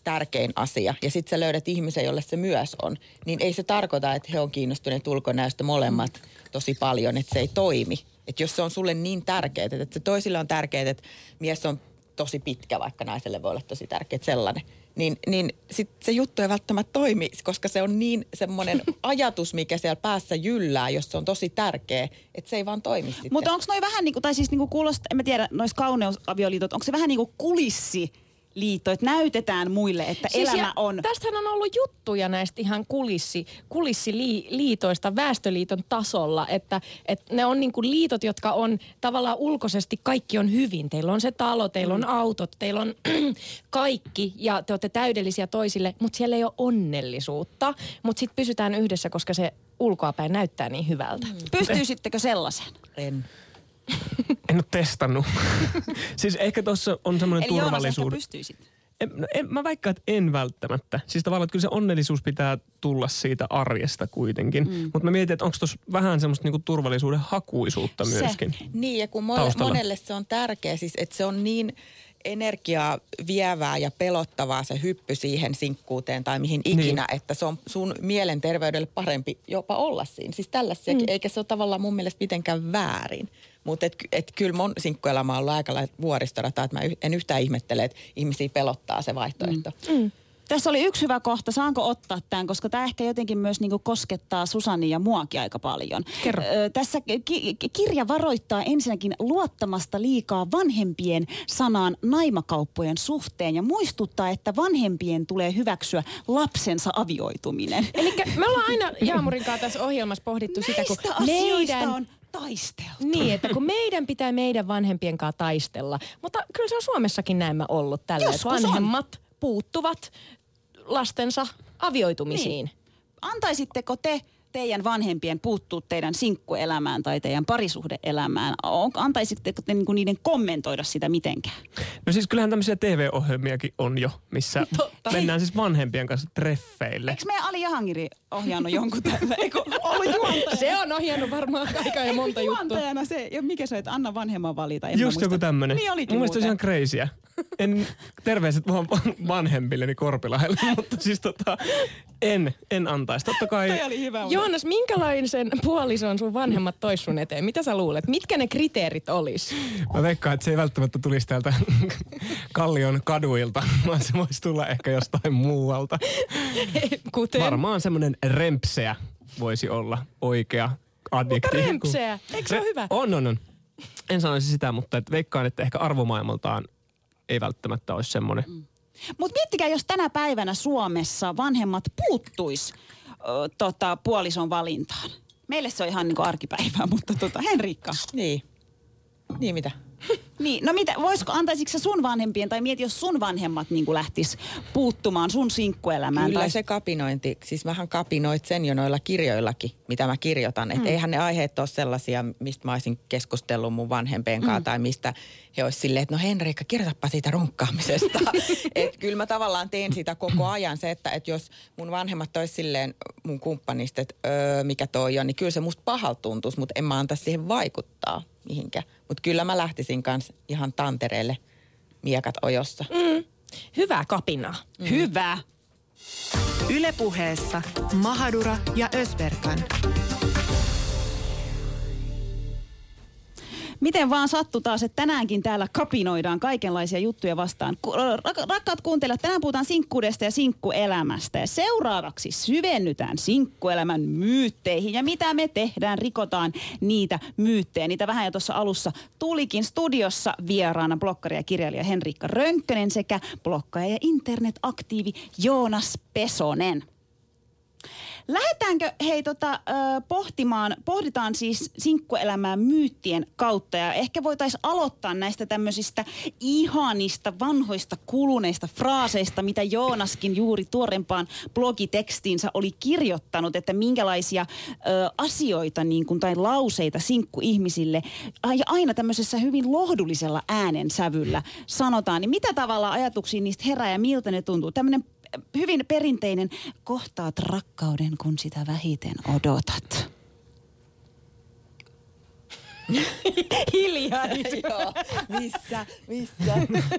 tärkein asia ja sitten sä löydät ihmisen, jolle se myös on, niin ei se tarkoita, että he on kiinnostuneet ulkonäöstä molemmat tosi paljon, että se ei toimi. Että jos se on sulle niin tärkeää, että se toisille on tärkeää, että mies on tosi pitkä, vaikka naiselle voi olla tosi tärkeä sellainen, niin, niin sit se juttu ei välttämättä toimi, koska se on niin semmoinen ajatus, mikä siellä päässä jyllää, jos se on tosi tärkeä, että se ei vaan toimi sitten. Mutta onko noi vähän niin kuin, tai siis niin kuin kuulostaa, en mä tiedä, noissa kauneusavioliitot, onko se vähän niin kuin kulissi liitto, että näytetään muille, että siis elämä on... Tästähän on ollut juttuja näistä ihan kulissi, kulissiliitoista väestöliiton tasolla, että, että ne on niin kuin liitot, jotka on tavallaan ulkoisesti kaikki on hyvin. Teillä on se talo, teillä on autot, teillä on kaikki ja te olette täydellisiä toisille, mutta siellä ei ole onnellisuutta. Mutta sitten pysytään yhdessä, koska se ulkoapäin näyttää niin hyvältä. Mm. Pystyisittekö sellaisen? En. En ole testannut. siis ehkä tuossa on semmoinen Eli turvallisuus. pystyisit. En, no en, mä vaikka, että en välttämättä. Siis tavallaan, että kyllä se onnellisuus pitää tulla siitä arjesta kuitenkin. Mm. Mutta mä mietin, että onko tuossa vähän semmoista niinku turvallisuuden hakuisuutta Se. myöskin. Niin, ja kun mone, Taustalla. monelle se on tärkeä, siis että se on niin energiaa vievää ja pelottavaa se hyppy siihen sinkkuuteen tai mihin ikinä, niin. että se on sun mielenterveydelle parempi jopa olla siinä. Siis tällaisiakin, mm. eikä se ole tavallaan mun mielestä mitenkään väärin. Mutta et, et kyllä mun sinkkuelämä on ollut aika lailla vuoristorata, että mä en yhtään ihmettele, että ihmisiä pelottaa se vaihtoehto. Mm. Tässä oli yksi hyvä kohta. Saanko ottaa tämän, koska tämä ehkä jotenkin myös niinku koskettaa Susani ja muakin aika paljon. Kerro. Ö, tässä ki- ki- kirja varoittaa ensinnäkin luottamasta liikaa vanhempien sanaan naimakauppojen suhteen ja muistuttaa, että vanhempien tulee hyväksyä lapsensa avioituminen. Eli me ollaan aina Jaamurin kanssa tässä ohjelmassa pohdittu sitä, kun Näistä meidän... on taisteltu. Niin, että kun meidän pitää meidän vanhempien kanssa taistella. Mutta kyllä se on Suomessakin näemmä ollut tällä, että Joskus on. vanhemmat puuttuvat lastensa avioitumisiin. Niin. Antaisitteko te teidän vanhempien puuttua teidän sinkkuelämään tai teidän parisuhdeelämään? Antaisitteko te niinku niiden kommentoida sitä mitenkään? No siis kyllähän tämmöisiä TV-ohjelmiakin on jo, missä Totta. mennään siis vanhempien kanssa treffeille. Eikö meidän Ali Jahangiri ohjannut jonkun tällä? Eikö ollut juontajana? Se on ohjannut varmaan aika ja monta juttua. Juontajana se, ja mikä se, että anna vanhemman valita. En Just joku tämmönen. Niin olikin Mun muuten. ihan crazyä. En, terveiset vaan vanhempilleni Korpilahdelle, mutta siis tota, en, en antaisi. Totta kai, Toi oli hyvä. mutta- Joonas, minkälaisen puolison sun vanhemmat tois sun eteen? Mitä sä luulet? Mitkä ne kriteerit olis? mä veikkaan, että se ei välttämättä tulisi täältä Kallion kaduilta, vaan se voisi tulla ehkä jostain muualta. Kuten Varmaan semmoinen rempseä voisi olla oikea Mutta adjektiivi. rempseä. Eikö se ole hyvä? On, on, on. En sanoisi sitä, mutta et veikkaan, että ehkä arvomaailmaltaan ei välttämättä olisi semmoinen. Mm. Mutta miettikää, jos tänä päivänä Suomessa vanhemmat puuttuis tota, puolison valintaan. Meille se on ihan niinku arkipäivää, mutta tota, Henriikka. Niin. Niin mitä? Niin, no mitä, voisiko, antaisitko sun vanhempien, tai mieti, jos sun vanhemmat niin lähtis puuttumaan sun sinkkuelämään? Kyllä tai... se kapinointi, siis vähän kapinoit sen jo noilla kirjoillakin, mitä mä kirjoitan. Mm. Että eihän ne aiheet ole sellaisia, mistä mä olisin keskustellut mun vanhempien kanssa mm. tai mistä he olisivat silleen, että no Henriikka, kirjoitapa siitä runkkaamisesta. että kyllä mä tavallaan teen sitä koko ajan. Se, että, että jos mun vanhemmat olisi silleen mun kumppanista, että öö, mikä toi on, niin kyllä se musta pahalta tuntuisi, mutta en mä antaisi siihen vaikuttaa mihinkään. Mutta kyllä mä lähtisin kanssa ihan tantereelle miekat ojossa. Mm. Hyvä kapina. Mm. Hyvä. Ylepuheessa Mahadura ja Ösberkan. Miten vaan sattuu taas, että tänäänkin täällä kapinoidaan kaikenlaisia juttuja vastaan. Rakkaat kuuntelijat, tänään puhutaan sinkkuudesta ja sinkkuelämästä. Ja seuraavaksi syvennytään sinkkuelämän myytteihin. Ja mitä me tehdään, rikotaan niitä myyttejä. Niitä vähän jo tuossa alussa tulikin studiossa vieraana blokkari ja kirjailija Henrikka Rönkkönen sekä blokkaaja ja internetaktiivi Joonas Pesonen. Lähdetäänkö hei tota, pohtimaan, pohditaan siis sinkkuelämää myyttien kautta ja ehkä voitaisiin aloittaa näistä tämmöisistä ihanista, vanhoista, kuluneista fraaseista, mitä Joonaskin juuri tuorempaan blogitekstiinsä oli kirjoittanut, että minkälaisia ö, asioita niin kuin, tai lauseita sinkkuihmisille ja aina tämmöisessä hyvin lohdullisella äänensävyllä sanotaan, niin mitä tavalla ajatuksia niistä herää ja miltä ne tuntuu? Tämmöinen hyvin perinteinen kohtaat rakkauden, kun sitä vähiten odotat. Hiljaa. Joo, missä, missä?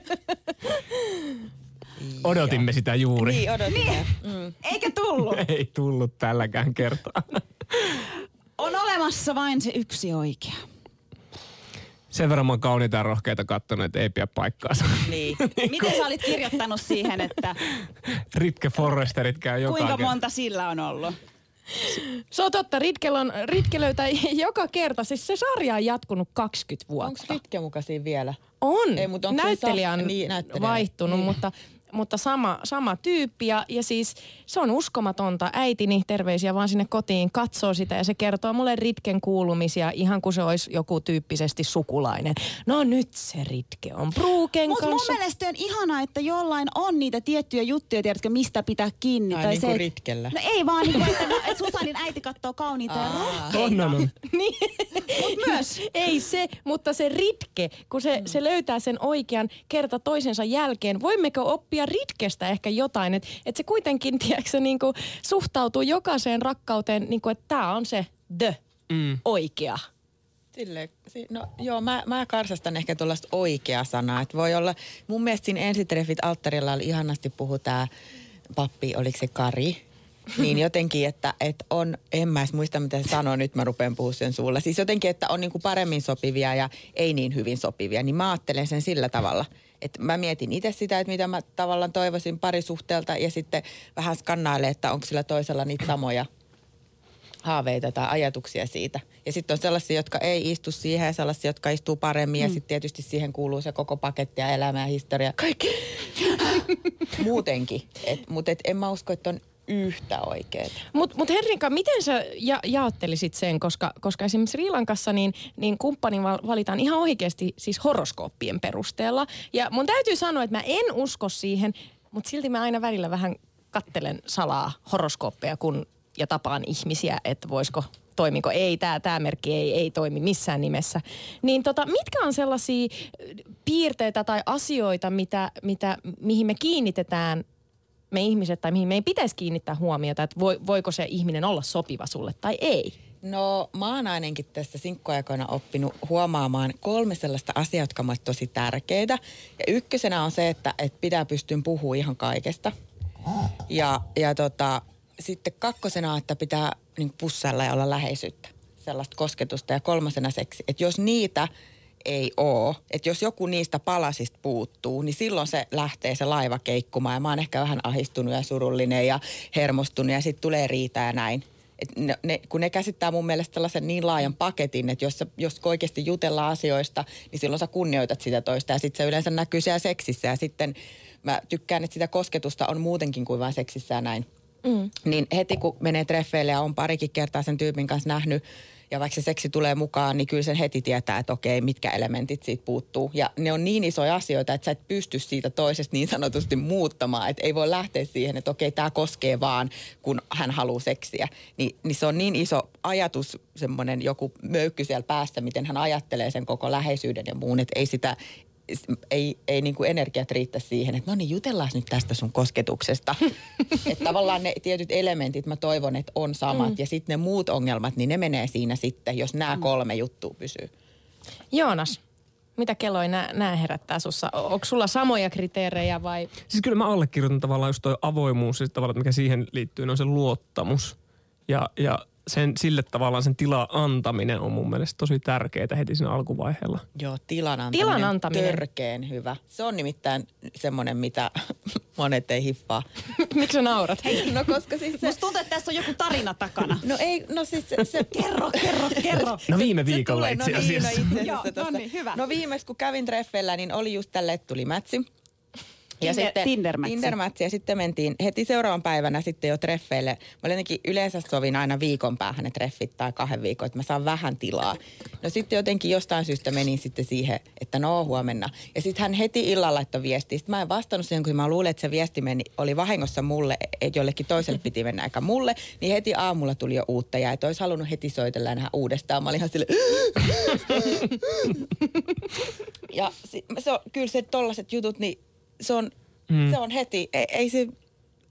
Odotimme sitä juuri. Niin, odotimme. Niin. Mm. Eikä tullut. Ei tullut tälläkään kertaa. On olemassa vain se yksi oikea sen verran mä oon kauniita ja rohkeita kattonut, että ei pidä paikkaansa. Niin. Miten sä olit kirjoittanut siihen, että... Ritke Forresterit käy joka Kuinka monta sillä on ollut? Se on totta, Ritke, on, Ritke löytää joka kerta. Siis se sarja on jatkunut 20 vuotta. Onko Ritke muka siinä vielä? On. Ei, mutta näyttelijä on niin, vaihtunut, niin. mutta mutta sama, sama tyyppi ja, ja siis se on uskomatonta. Äitini, terveisiä vaan sinne kotiin, katsoo sitä ja se kertoo mulle Ritken kuulumisia ihan kuin se olisi joku tyyppisesti sukulainen. No nyt se Ritke on Bruken Mut kanssa. mun mielestä on ihanaa, että jollain on niitä tiettyjä juttuja, tiedätkö, mistä pitää kiinni. Ai, tai niin se, Ritkellä. No ei vaan, niin kuin, että, että Susanin äiti katsoo kauniita ja rohkeita. On, on, on. niin. Mut myös. ei se, mutta se Ritke, kun se, mm. se löytää sen oikean kerta toisensa jälkeen. Voimmeko oppia ja Ritkestä ehkä jotain, että et se kuitenkin, tiedätkö, niin kuin suhtautuu jokaiseen rakkauteen, niin kuin, että tämä on se the mm. oikea. Sille, no joo, mä, mä karsastan ehkä tuollaista oikea sanaa. Että voi olla, mun mielestä siinä ensitreffit alttarilla oli ihanasti puhu tämä pappi, oliko se Kari, niin jotenkin, että, että on, en mä edes muista mitä se sanoo, nyt mä rupean puhua sen suulla. Siis jotenkin, että on niin kuin paremmin sopivia ja ei niin hyvin sopivia, niin mä ajattelen sen sillä tavalla – et mä mietin itse sitä, että mitä mä tavallaan toivoisin parisuhteelta ja sitten vähän skannailen, että onko sillä toisella niitä samoja haaveita tai ajatuksia siitä. Ja sitten on sellaisia, jotka ei istu siihen ja sellaisia, jotka istuu paremmin. Mm. Ja sitten tietysti siihen kuuluu se koko paketti ja elämä ja historia. Kaikki. Muutenkin. Mutta en mä usko, että on yhtä oikeaa. Mutta mut Henrika, miten sä ja, jaottelisit sen, koska, koska esimerkiksi Sri niin, niin kumppani valitaan ihan oikeasti siis horoskooppien perusteella. Ja mun täytyy sanoa, että mä en usko siihen, mutta silti mä aina välillä vähän kattelen salaa horoskooppeja kun, ja tapaan ihmisiä, että voisiko toimiko. Ei, tämä tää merkki ei, ei toimi missään nimessä. Niin tota, mitkä on sellaisia piirteitä tai asioita, mitä, mitä, mihin me kiinnitetään me ihmiset tai mihin me ei pitäisi kiinnittää huomiota, että voiko se ihminen olla sopiva sulle tai ei? No mä oon ainakin tässä sinkkuaikoina oppinut huomaamaan kolme sellaista asiaa, jotka ovat tosi tärkeitä. Ja ykkösenä on se, että, että pitää pystyä puhumaan ihan kaikesta. Ja, ja tota, sitten kakkosena, että pitää niin pussailla ja olla läheisyyttä, sellaista kosketusta. Ja kolmasena seksi, että jos niitä ei ole. Että jos joku niistä palasista puuttuu, niin silloin se lähtee se laiva keikkumaan. Ja mä oon ehkä vähän ahistunut ja surullinen ja hermostunut ja sitten tulee riitä ja näin. Et ne, ne, kun ne käsittää mun mielestä tällaisen niin laajan paketin, että jos, jos oikeasti jutellaan asioista, niin silloin sä kunnioitat sitä toista. Ja sitten se yleensä näkyy siellä seksissä. Ja sitten mä tykkään, että sitä kosketusta on muutenkin kuin vain seksissä ja näin. Mm. Niin heti kun menee treffeille ja on parikin kertaa sen tyypin kanssa nähnyt, Ja vaikka se seksi tulee mukaan, niin kyllä sen heti tietää, että okei, mitkä elementit siitä puuttuu. Ja ne on niin isoja asioita, että sä et pysty siitä toisesta niin sanotusti muuttamaan. Että ei voi lähteä siihen, että okei, tämä koskee vaan, kun hän haluaa seksiä. Ni, niin se on niin iso ajatus, semmoinen joku möykky siellä päässä, miten hän ajattelee sen koko läheisyyden ja muun. Että ei sitä, ei, ei niin kuin energiat riitä siihen, että no niin jutellaan nyt tästä sun kosketuksesta. että tavallaan ne tietyt elementit mä toivon, että on samat mm. ja sitten ne muut ongelmat, niin ne menee siinä sitten, jos nämä mm. kolme juttua pysyy. Joonas, mitä kelloja nämä herättää sussa? Onko sulla samoja kriteerejä vai? Siis kyllä mä allekirjoitan tavallaan just toi avoimuus, siis tavallaan, mikä siihen liittyy, on se luottamus. Ja, ja sen, sille tavallaan sen tila antaminen on mun mielestä tosi tärkeää heti siinä alkuvaiheella. Joo, tilan antaminen, tilan antaminen. törkeen hyvä. Se on nimittäin semmoinen, mitä monet ei hiffaa. Miksi sä naurat? Hei, no koska siis se... Musta tuntuu, että tässä on joku tarina takana. No ei, no siis se... se... kerro, kerro, kerro. No viime viikolla se, itse asiassa. No, niin, no itse asiassa Joo, no niin, hyvä. No viimeksi kun kävin treffeillä, niin oli just tälle, että tuli mätsi. Ja sitten tinder tinder ja sitten mentiin heti seuraavan päivänä sitten jo treffeille. Mä jotenkin yleensä sovin aina viikon päähän ne treffit tai kahden viikon, että mä saan vähän tilaa. No sitten jotenkin jostain syystä menin sitten siihen, että no huomenna. Ja sitten hän heti illalla laittoi viestiä. Sitten mä en vastannut siihen, kun mä luulin, että se viesti meni, oli vahingossa mulle, että jollekin toiselle piti mennä eikä mulle. Niin heti aamulla tuli jo uutta ja että olisi halunnut heti soitella ja nähdä uudestaan. Mä olin ihan sille... ja se on, kyllä se tollaset jutut, niin se on, mm. se on heti, ei, ei, se,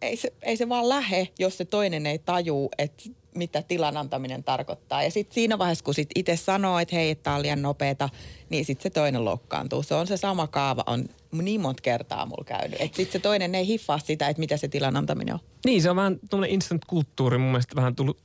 ei, se, ei se vaan lähe, jos se toinen ei tajuu, että mitä tilan antaminen tarkoittaa. Ja sitten siinä vaiheessa, kun sit itse sanoo, että hei, tämä on liian nopeeta, niin sitten se toinen loukkaantuu. Se on se sama kaava, on niin monta kertaa mulla käynyt. Että sitten se toinen ei hiffaa sitä, että mitä se tilan antaminen on. Niin, se on vähän tuommoinen instant-kulttuuri mun mielestä vähän tullut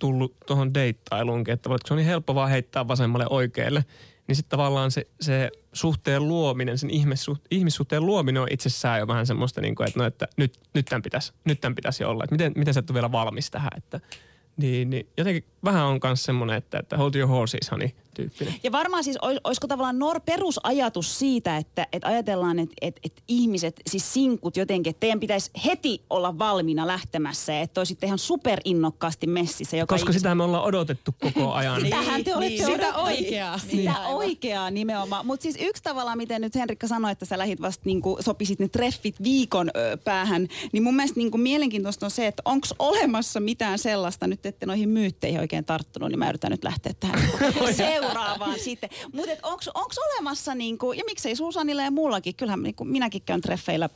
tullut tuohon deittailuunkin, että se on niin helppo vaan heittää vasemmalle oikealle niin sitten tavallaan se, se suhteen luominen, sen ihmissuht, ihmissuhteen luominen on itsessään jo vähän semmoista, niin kuin, että, no, että nyt, nyt tämän pitäisi, nyt tämän pitäisi olla. Että miten, miten sä et ole vielä valmis tähän, että niin, niin jotenkin vähän on myös semmoinen, että, että hold your horses, honey, tyyppinen. Ja varmaan siis, olisiko tavallaan nor perusajatus siitä, että, että ajatellaan, että, että, että ihmiset, siis sinkut jotenkin, että teidän pitäisi heti olla valmiina lähtemässä ja että olisitte ihan superinnokkaasti messissä. Joka Koska sitä me ollaan odotettu koko ajan. Sitähän te olette niin, Sitä oikeaa. Sitä niin. oikeaa nimenomaan. Mutta siis yksi tavalla, miten nyt Henrikka sanoi, että sä lähit vasta niin kuin, sopisit ne treffit viikon ö, päähän, niin mun mielestä niin kuin mielenkiintoista on se, että onko olemassa mitään sellaista, nyt ette noihin myytteihin oikein tarttunut, niin mä yritän nyt lähteä tähän seuraavaan sitten. Mutta onko olemassa, niinku, ja miksei Susanilla ja muullakin, kyllähän niinku, minäkin käyn treffeillä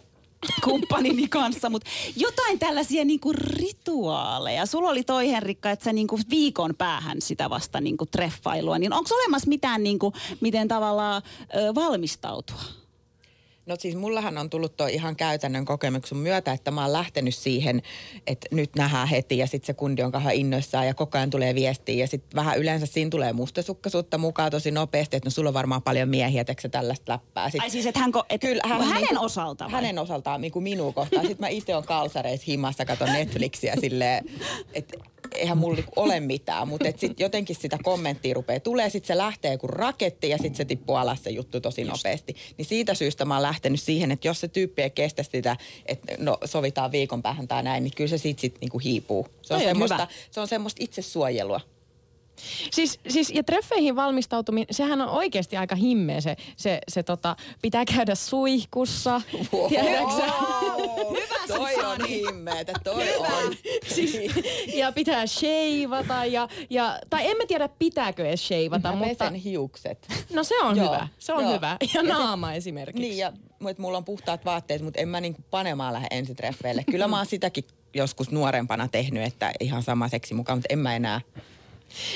kumppanini kanssa, mutta jotain tällaisia niinku rituaaleja. Sulla oli toi Henrikka, että sä niinku viikon päähän sitä vasta niinku treffailua, niin onko olemassa mitään niinku, miten tavallaan ö, valmistautua? No siis mullahan on tullut tuo ihan käytännön kokemuksen myötä, että mä oon lähtenyt siihen, että nyt nähdään heti ja sitten se kundi on kahden innoissaan ja koko ajan tulee viestiä ja sitten vähän yleensä siinä tulee mustasukkaisuutta mukaan tosi nopeasti, että no sulla on varmaan paljon miehiä, että tällaista läppää. Sit, Ai siis, että hän, et, Kyllä, hän, hänen niin, osaltaan vai? Hänen osaltaan, niin kuin minua kohtaan. Sitten mä itse on kalsareissa himassa, katon Netflixiä silleen, että eihän mulla niinku ole mitään, mutta et sit jotenkin sitä kommenttia rupeaa tulee, sitten se lähtee kuin raketti ja sitten se tippuu alas se juttu tosi Just. nopeasti. Niin siitä syystä mä oon lähtenyt siihen, että jos se tyyppi ei kestä sitä, että no sovitaan viikon päähän tai näin, niin kyllä se sitten sit niinku hiipuu. Se on, semmoista, se on semmoista itsesuojelua. Siis, siis ja treffeihin valmistautuminen, sehän on oikeasti aika himmeä se, se, se tota, pitää käydä suihkussa. Wow. Hyvä toi on himmeetä, toi Hyvä. on. Siis, ja pitää sheivata ja, ja, tai en mä tiedä pitääkö edes sheivata. Mä mutta... pesen hiukset. No se on Joo. hyvä, se on Joo. hyvä. Ja naama esimerkiksi. Niin ja että mulla on puhtaat vaatteet, mutta en mä niinku panemaan lähde ensitreffeille. Kyllä mä oon sitäkin joskus nuorempana tehnyt, että ihan sama seksi mukaan, mutta en mä enää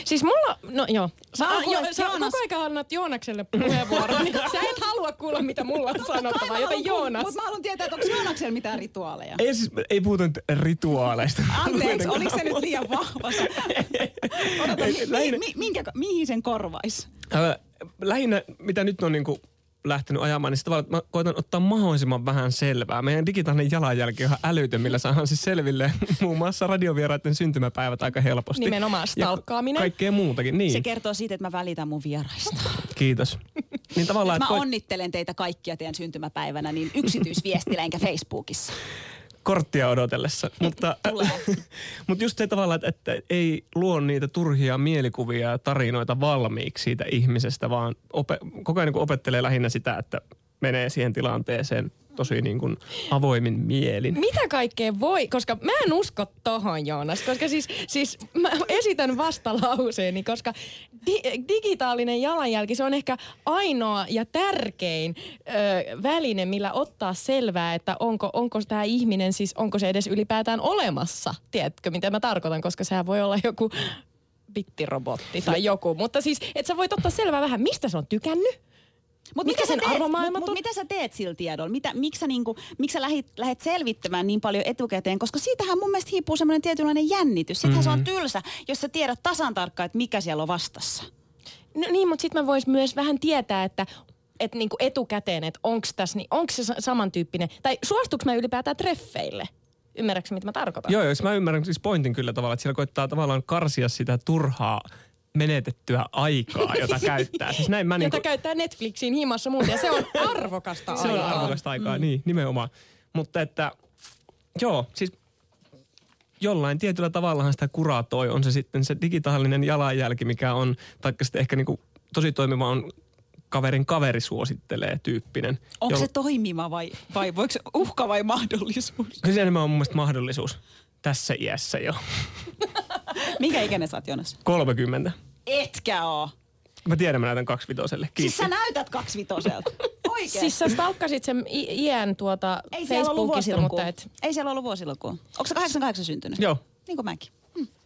Siis mulla, no joo. Sä, ah, jo, sä Joonas... koko ajan annat Joonakselle puheenvuoron, niin sä et halua kuulla, mitä mulla on sanottavaa, joten Joonas. Mutta mä haluan tietää, että onko Joonaksella mitään rituaaleja? Ei siis, ei puhuta nyt rituaaleista. Anteeksi, oliko se nyt liian vahva? Odota, mi, mi, mi, minkä, mihin sen korvaisi? Äh, lähinnä, mitä nyt on niinku lähtenyt ajamaan, niin sitä mä koitan ottaa mahdollisimman vähän selvää. Meidän digitaalinen jalanjälki on ihan älytön, millä saadaan siis selville muun muassa radiovieraiden syntymäpäivät aika helposti. Nimenomaan stalkkaaminen. Ja kaikkea muutakin, niin. Se kertoo siitä, että mä välitän mun vieraista. Kiitos. Niin tavallaan, mä koit... onnittelen teitä kaikkia teidän syntymäpäivänä niin yksityisviestillä enkä Facebookissa. Korttia odotellessa. mutta, mutta just se tavalla, että, että ei luo niitä turhia mielikuvia ja tarinoita valmiiksi siitä ihmisestä, vaan ope, koko ajan niin opettelee lähinnä sitä, että menee siihen tilanteeseen tosi niin kuin avoimin mielin. Mitä kaikkea voi, koska mä en usko tohon Joonas, koska siis, siis mä esitän vastalauseeni, koska di- digitaalinen jalanjälki, se on ehkä ainoa ja tärkein ö, väline, millä ottaa selvää, että onko, onko tämä ihminen siis, onko se edes ylipäätään olemassa. Tiedätkö, mitä mä tarkoitan, koska sehän voi olla joku bittirobotti tai joku. Mutta siis, että sä voit ottaa selvää vähän, mistä se on tykännyt, Mut Mikä mitä sen sä teet, arvomaailmat mut, on? mut mitä sä teet sillä tiedolla? Mitä, miksi sä, niinku, miksi sä lähit, lähdet selvittämään niin paljon etukäteen? Koska siitähän mun mielestä hiipuu semmoinen tietynlainen jännitys. Sittenhän mm-hmm. se on tylsä, jos sä tiedät tasan tarkkaan, että mikä siellä on vastassa. No niin, mutta sitten mä vois myös vähän tietää, että että niinku etukäteen, että onko tässä, niin onko se sa- samantyyppinen, tai suostuuko mä ylipäätään treffeille? Ymmärrätkö, mitä mä tarkoitan? Joo, jos mä ymmärrän siis pointin kyllä tavallaan, että siellä koittaa tavallaan karsia sitä turhaa menetettyä aikaa, jota käyttää. Siis näin mä niin Jota käyttää Netflixiin himassa muuten, ja se on arvokasta Se on aikaa. arvokasta aikaa, mm. niin nimenomaan. Mutta että, joo, siis jollain tietyllä tavallahan sitä kuratoi. On se sitten se digitaalinen jalanjälki, mikä on, taikka sitten ehkä niinku tosi toimiva on kaverin kaveri suosittelee tyyppinen. Onko se toimiva vai, vai voiko se uhka vai mahdollisuus? Kyllä se enemmän on mun mielestä mahdollisuus tässä iässä jo. Mikä ikäinen sä oot, Jonas? 30. Etkä oo. Mä tiedän, mä näytän kaksivitoselle. Siis Kiitos. sä näytät kaksivitoselta. Oikein. Siis sä stalkkasit sen i- iän tuota ei siellä ollut Facebookista, vuosilukua. mutta et, Ei siellä ollut vuosilukua. Onko se 88 syntynyt? Joo. Niin kuin mäkin.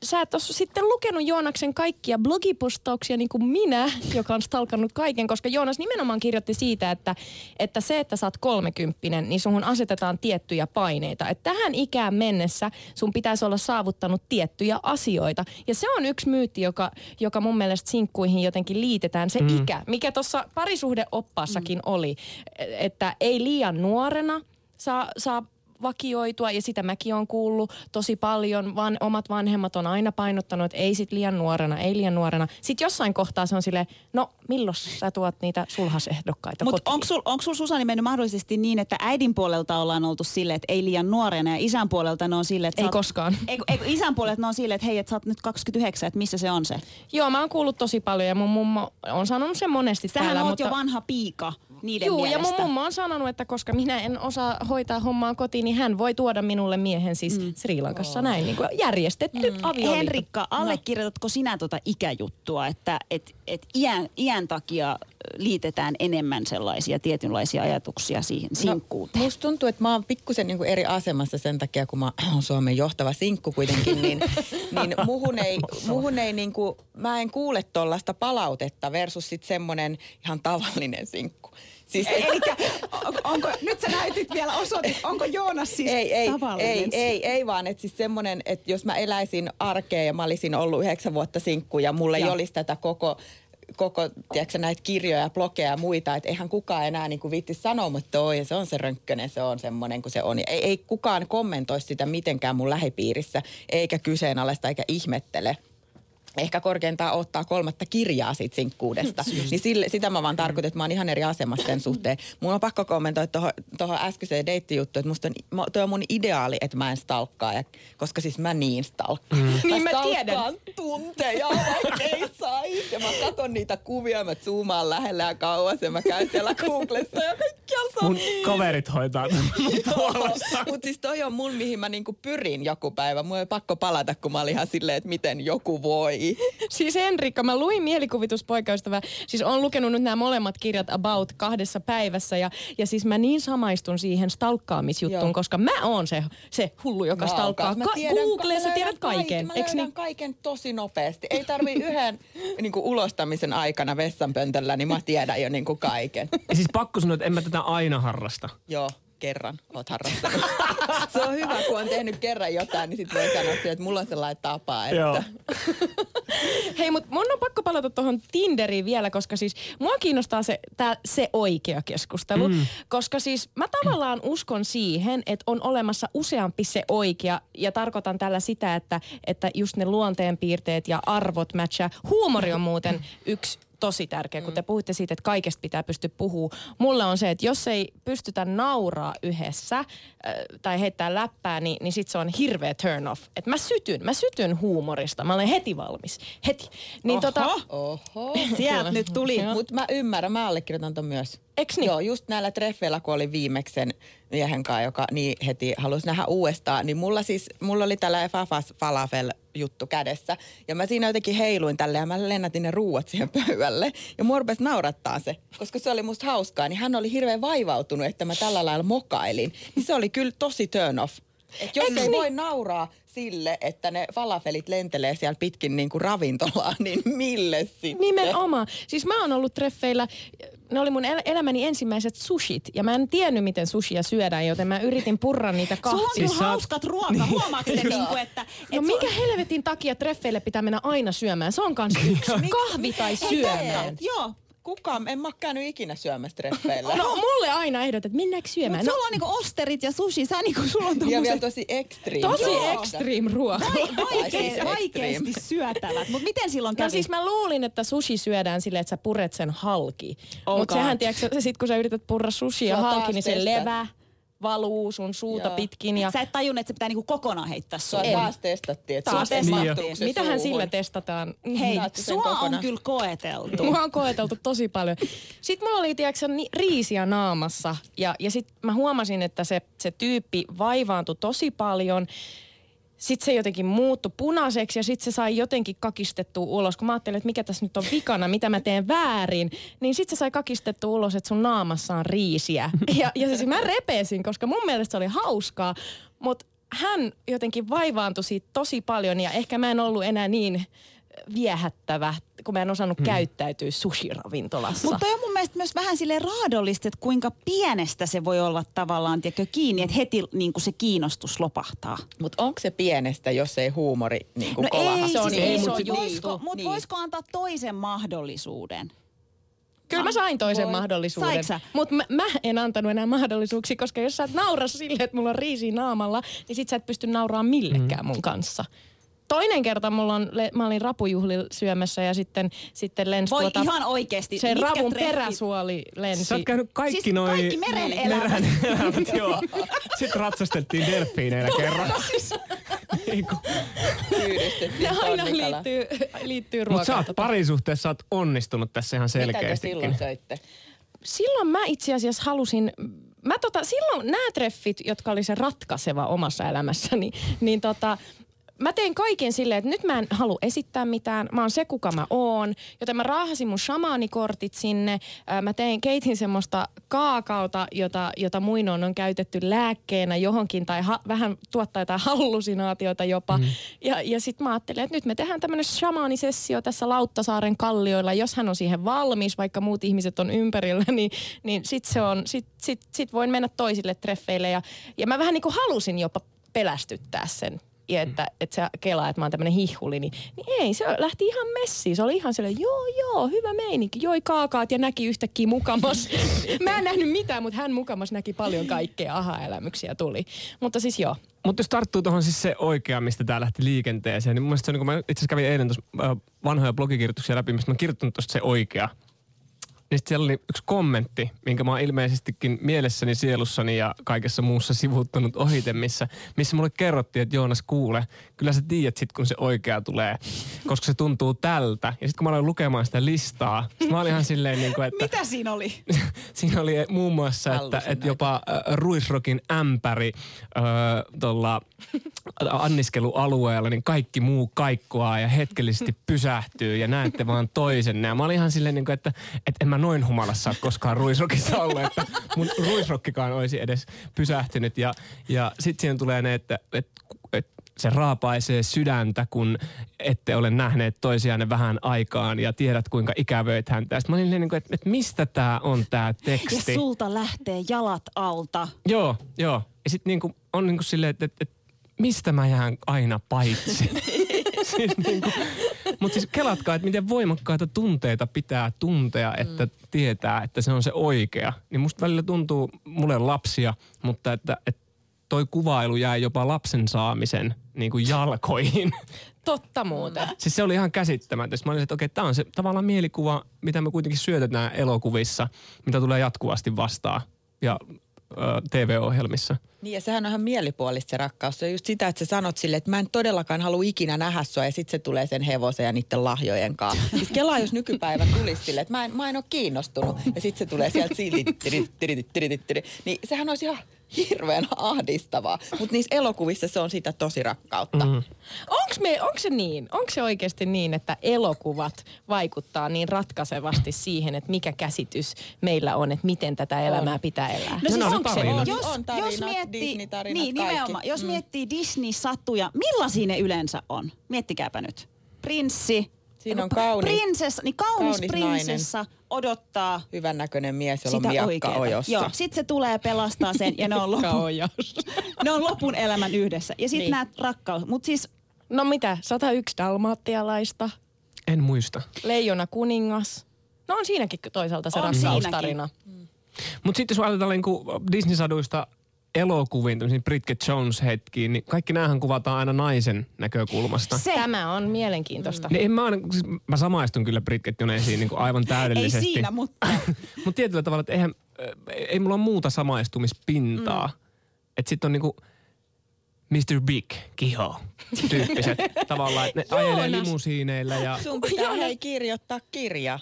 Sä et ole sitten lukenut Joonaksen kaikkia blogipostauksia niin kuin minä, joka on stalkannut kaiken, koska Joonas nimenomaan kirjoitti siitä, että, että se, että sä oot kolmekymppinen, niin sun asetetaan tiettyjä paineita. Että tähän ikään mennessä sun pitäisi olla saavuttanut tiettyjä asioita. Ja se on yksi myytti, joka, joka mun mielestä sinkkuihin jotenkin liitetään, se mm. ikä, mikä tuossa parisuhdeoppaassakin mm. oli, että ei liian nuorena saa, saa vakioitua ja sitä mäkin on kuullut tosi paljon. Van, omat vanhemmat on aina painottanut, että ei sit liian nuorena, ei liian nuorena. Sitten jossain kohtaa se on silleen, no milloin sä tuot niitä sulhasehdokkaita Mutta onko sul, onko sul Susani mennyt mahdollisesti niin, että äidin puolelta ollaan oltu silleen, että ei liian nuorena ja isän puolelta ne on silleen, että Ei oot- koskaan. Ei, ei, isän puolelta ne on silleen, että hei, että sä oot nyt 29, että missä se on se? Joo, mä oon kuullut tosi paljon ja mun mummo on sanonut sen monesti Sähän täällä. oot mutta... jo vanha piika niiden Juu, ja mielestä. mun mummo on sanonut, että koska minä en osaa hoitaa hommaa kotiin, niin hän voi tuoda minulle miehen siis mm. Sri Lankassa näin niin kuin järjestetty mm. avioliitto. Henrikka, allekirjoitatko sinä tuota ikäjuttua, että et, et iän, iän takia liitetään enemmän sellaisia tietynlaisia ajatuksia siihen sinkkuuteen? Musta tuntuu, että mä oon pikkusen niinku eri asemassa sen takia, kun mä oon Suomen johtava sinkku kuitenkin, niin, niin muhun ei, muhun ei niinku, mä en kuule tollaista palautetta versus sit semmonen ihan tavallinen sinkku. Siis, Eli onko, nyt sä näytit vielä osoitit, onko Joonas siis ei, ei, tavallinen? ei, ei, ei vaan, että siis semmoinen, että jos mä eläisin arkea ja mä olisin ollut yhdeksän vuotta sinkku ja mulla ei olisi tätä koko koko, tiedätkö, näitä kirjoja, blogeja ja muita, että eihän kukaan enää niin viitti sanoa, mutta oi, se on se rönkkönen, se on semmoinen kuin se on. Ei, ei kukaan kommentoi sitä mitenkään mun lähipiirissä, eikä kyseenalaista, eikä ihmettele ehkä korkeintaan ottaa kolmatta kirjaa siitä sinkkuudesta. niin sille, sitä mä vaan tarkoitan, että mä oon ihan eri asemassa sen suhteen. Mun on pakko kommentoida tuohon äskeiseen deittijuttuun, että musta on, mä- toi on mun ideaali, että mä en stalkkaa, ja, koska siis mä niin stalkkaan. Mm. Niin mä stalkkaan tiedän. tunteja, vaikka ei sais. Ja mä katson niitä kuvia, mä zoomaan lähellä ja kauas ja mä käyn siellä Googlessa ja kaikkialla on Mun kaverit hoitaa. Mutta siis toi on mun, mihin mä niinku pyrin joku päivä. Mun ei pakko palata, kun mä olin ihan silleen, että miten joku voi. Siis Henrikka, mä luin mielikuvituspoikaystävä. Siis on lukenut nyt nämä molemmat kirjat about kahdessa päivässä. Ja, ja siis mä niin samaistun siihen stalkkaamisjuttuun, Joo. koska mä oon se, se hullu, joka Mä stalkkaa. Ka- tiedän- Google, sä tiedät kaiken. Mä löydän niin? kaiken tosi nopeasti. Ei tarvi yhden niin kuin ulostamisen aikana vessanpöntöllä, niin mä tiedän jo niin kuin kaiken. Ja siis pakko sanoa, että en mä tätä aina harrasta. Joo, kerran oot harrastanut. se on hyvä, kun on tehnyt kerran jotain, niin sitten voi sanoa, että mulla on sellainen tapa, että... Joo. Hei, mutta mun on pakko palata tuohon Tinderiin vielä, koska siis mua kiinnostaa se, tää, se oikea keskustelu. Mm. Koska siis mä tavallaan uskon siihen, että on olemassa useampi se oikea. Ja tarkoitan tällä sitä, että, että just ne luonteenpiirteet ja arvot matchaa. Huumori on muuten yksi tosi tärkeä, kun te puhuitte siitä, että kaikesta pitää pystyä puhumaan. Mulle on se, että jos ei pystytä nauraa yhdessä äh, tai heittää läppää, niin, niin sit se on hirveä turn off. Että mä sytyn, mä sytyn huumorista. Mä olen heti valmis. Heti. Niin Oho. tota, Oho. Sieltä nyt tuli. Mutta mä ymmärrän, mä allekirjoitan ton myös. Eks niin? Joo, just näillä treffeillä, kun oli viimeksen miehen kanssa, joka niin heti halusi nähdä uudestaan, niin mulla siis, mulla oli tällainen fafas falafel juttu kädessä. Ja mä siinä jotenkin heiluin tälle ja mä lennätin ne ruuat siihen pöydälle. Ja mua naurattaa se, koska se oli musta hauskaa. Niin hän oli hirveän vaivautunut, että mä tällä lailla mokailin. Niin se oli kyllä tosi turn off. Et jos niin? voi nauraa sille, että ne falafelit lentelee siellä pitkin niin kuin ravintolaa, niin mille sitten? Nimenomaan. Siis mä oon ollut treffeillä, ne oli mun el- elämäni ensimmäiset sushit. Ja mä en tiennyt, miten sushia syödään, joten mä yritin purra niitä Sulla on kahtia. kyllä Siis hauskat ruoka, huomaatko te niinku, että... No et mikä su- helvetin takia treffeille pitää mennä aina syömään? Se on kans yksi. Kahvi tai syömään. Joo. Kukaan, en mä oo käynyt ikinä syömässä treffeillä. No mulle aina ehdotat, että mennäänkö syömään? Mut No, sulla on niinku osterit ja sushi, sä niinku, sulla on ja vielä tommoset tosi extreme. tosi ruoka. extreme ruoka. vaikea, Siis vaikeasti syötävät. Mutta miten silloin kävi? No siis mä luulin, että sushi syödään silleen, että sä puret sen halki. Oh Mutta God. sehän, tiedätkö, sit kun sä yrität purra sushia Sä halki, niin se testat. Valuu sun suuta Joo. pitkin. Ja Sä et tajunnut, että se pitää niinku kokonaan heittää Sua suuhun. taas testattiin, että Taas testattiin. Mitähän suuhun. sillä testataan? Hei, sua on kokonaan. kyllä koeteltu. Mua on koeteltu tosi paljon. Sitten mulla oli, tiedätkö, ni- riisiä naamassa ja, ja sitten mä huomasin, että se, se tyyppi vaivaantui tosi paljon. Sitten se jotenkin muuttui punaiseksi ja sitten se sai jotenkin kakistettua ulos. Kun mä ajattelin, että mikä tässä nyt on vikana, mitä mä teen väärin, niin sitten se sai kakistettua ulos, että sun naamassa on riisiä. Ja, ja siis mä repesin, koska mun mielestä se oli hauskaa, mutta hän jotenkin vaivaantui siitä tosi paljon ja ehkä mä en ollut enää niin viehättävä, kun mä en osannut hmm. käyttäytyä sushi-ravintolassa. Mutta on mun mielestä myös vähän sille raadollista, että kuinka pienestä se voi olla tavallaan tiedätkö, kiinni, että heti niin kuin se kiinnostus lopahtaa. Mutta onko se pienestä, jos ei huumori niin kuin No kolaha? ei, Se on siis niin ei, iso mut juttu. voisiko, mut Niin. voisiko antaa toisen mahdollisuuden? Kyllä mä sain toisen Voi. mahdollisuuden. Mutta mä, mä en antanut enää mahdollisuuksia, koska jos sä et naura sille, että mulla on riisi naamalla, niin sit sä et pysty nauraa millekään Mm. mun kanssa. Toinen kerta mulla on, mä olin rapujuhlilla syömässä ja sitten, sitten lensi Voi tuota, ihan oikeasti. se mitkä ravun treffit- peräsuoli lensi. Sä oot käynyt kaikki Siis noi... kaikki meren elämät. Meren elämät, joo. Sitten ratsasteltiin delfiineillä kerran. niin kuin. Ne aina tonnikala. liittyy, liittyy Mutta sä ruokaan. oot parisuhteessa sä oot onnistunut tässä ihan Mitä te selkeästikin. silloin söitte? silloin mä itse asiassa halusin, mä tota, silloin nämä treffit, jotka oli se ratkaiseva omassa elämässäni, niin tota, mä tein kaiken silleen, että nyt mä en halua esittää mitään. Mä oon se, kuka mä oon. Joten mä raahasin mun shamaanikortit sinne. Mä tein, keitin semmoista kaakaota, jota, jota muinoin on käytetty lääkkeenä johonkin tai ha, vähän tuottaa jotain hallusinaatioita jopa. Mm. Ja, ja sitten mä ajattelin, että nyt me tehdään tämmöinen shamaanisessio tässä Lauttasaaren kallioilla. Jos hän on siihen valmis, vaikka muut ihmiset on ympärillä, niin, niin sit se on, sit, sit, sit voin mennä toisille treffeille. Ja, ja mä vähän niin kuin halusin jopa pelästyttää sen että, että se kelaa, että mä oon tämmönen hihuli, niin, niin ei, se lähti ihan messiin. Se oli ihan silleen, joo, joo, hyvä meininki. Joi kaakaat ja näki yhtäkkiä mukamas. mä en nähnyt mitään, mutta hän mukamas näki paljon kaikkea. Aha-elämyksiä tuli. Mutta siis joo. Mutta jos tarttuu tuohon siis se oikea, mistä tämä lähti liikenteeseen, niin mun mielestä se on, niin kun mä itse asiassa kävin eilen tuossa äh, vanhoja blogikirjoituksia läpi, mistä mä oon kirjoittanut tuosta se oikea. Niin sit siellä oli yksi kommentti, minkä mä oon ilmeisestikin mielessäni, sielussani ja kaikessa muussa sivuttanut ohite, missä, missä mulle kerrottiin, että Joonas kuule, kyllä sä tiedät sit kun se oikea tulee, koska se tuntuu tältä. Ja sitten kun mä aloin lukemaan sitä listaa, sit mä olin ihan silleen niin kuin, että... Mitä siinä oli? Siinä oli muun muassa, että, että jopa äh, Ruisrokin ämpäri äh, tuolla anniskelualueella, niin kaikki muu kaikkoaa ja hetkellisesti pysähtyy ja näette vaan toisenne. Ja mä olin ihan silleen, niin kuin, että, että en mä noin humalassa ole koskaan Ruisrokissa ollut, että mun Ruisrokkikaan olisi edes pysähtynyt. Ja, ja sitten siihen tulee ne, että, että, että se raapaisee sydäntä, kun ette ole nähneet toisianne vähän aikaan ja tiedät, kuinka ikävöit häntä. Sitten mä olin niin kuin, että, että mistä tämä on tämä Ja teksti. sulta lähtee jalat alta. Joo, joo. Ja sitten niinku, on niinku silleen, että, että, että mistä mä jään aina paitsi. siis niinku, mutta siis kelatkaa, että miten voimakkaita tunteita pitää tuntea, että mm. tietää, että se on se oikea. Niin musta välillä tuntuu, mulle lapsia, mutta että, että toi kuvailu jäi jopa lapsen saamisen niin kuin jalkoihin. Totta muuten. Siis se oli ihan käsittämätöntä. Mä olin, että okei, tämä on se tavallaan mielikuva, mitä me kuitenkin syötetään elokuvissa, mitä tulee jatkuvasti vastaan ja ö, TV-ohjelmissa. Niin ja sehän on ihan mielipuolista se rakkaus. Se on just sitä, että sä sanot sille, että mä en todellakaan halua ikinä nähdä sua ja sitten se tulee sen hevosen ja niiden lahjojen kanssa. Siis kelaa, jos nykypäivä tulisi sille, että mä en, mä en ole kiinnostunut ja sitten se tulee sieltä silit, tirit, tirit, tirit, tirit. Niin sehän olisi ihan hirveän ahdistavaa. Mutta niissä elokuvissa se on sitä tosi rakkautta. Mm. Onks, me, onks se niin? Onko se oikeasti niin, että elokuvat vaikuttaa niin ratkaisevasti siihen, että mikä käsitys meillä on, että miten tätä elämää pitää elää? No siis on onko se, jos, On tarinat, jos miettii, Disney-tarinat, niin, kaikki. nimenomaan, jos miettii Disney-satuja, millaisia ne yleensä on? Miettikääpä nyt. Prinssi. Siinä on kaunis- Prinsessa, niin kaunis, kaunis prinsessa odottaa Hyvän näköinen mies, jolla on sitä miakka oikeaa. ojossa. Joo, sit se tulee pelastaa sen ja ne on, lopun, ne on lopun elämän yhdessä. Ja sitten Niin. niin. nämä rakkaus. Mutta siis No mitä, 101 dalmaattialaista, En muista. Leijona kuningas. No on siinäkin toisaalta se On rakkaustarina. Mutta sitten jos ajatellaan niinku Disney-saduista elokuviin, tämmöisiin Bridget Jones-hetkiin, niin kaikki näähän kuvataan aina naisen näkökulmasta. se, Tämä on mielenkiintoista. Niin en mä, aina, siis mä samaistun kyllä Bridget Jonestiin niin aivan ei täydellisesti. siinä, mutta Mutta tietyllä tavalla, että eihän, äh, ei mulla ole muuta samaistumispintaa. Mm. Että sitten on niinku Mr. Big, Kiho, tyyppiset tavallaan, että ne ajelee Joonas. limusiineillä ja Sun pitää hei kirjoittaa kirja,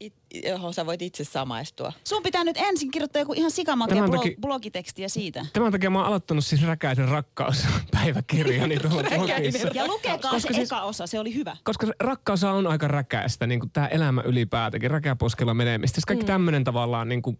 it, johon sä voit itse samaistua. sun pitää nyt ensin kirjoittaa joku ihan sikamakea blog, takia- blogitekstiä siitä. tämän takia mä oon aloittanut siis Räkäisen rakkauspäiväkirjani tuolla blogissa. Ja lukekaa Koska se siis- eka osa, se oli hyvä. Koska rakkaus on aika räkäistä, niin kuin tämä elämä ylipäätäkin, räkäposkella menemistä. Siis kaikki mm. tämmöinen tavallaan niin kuin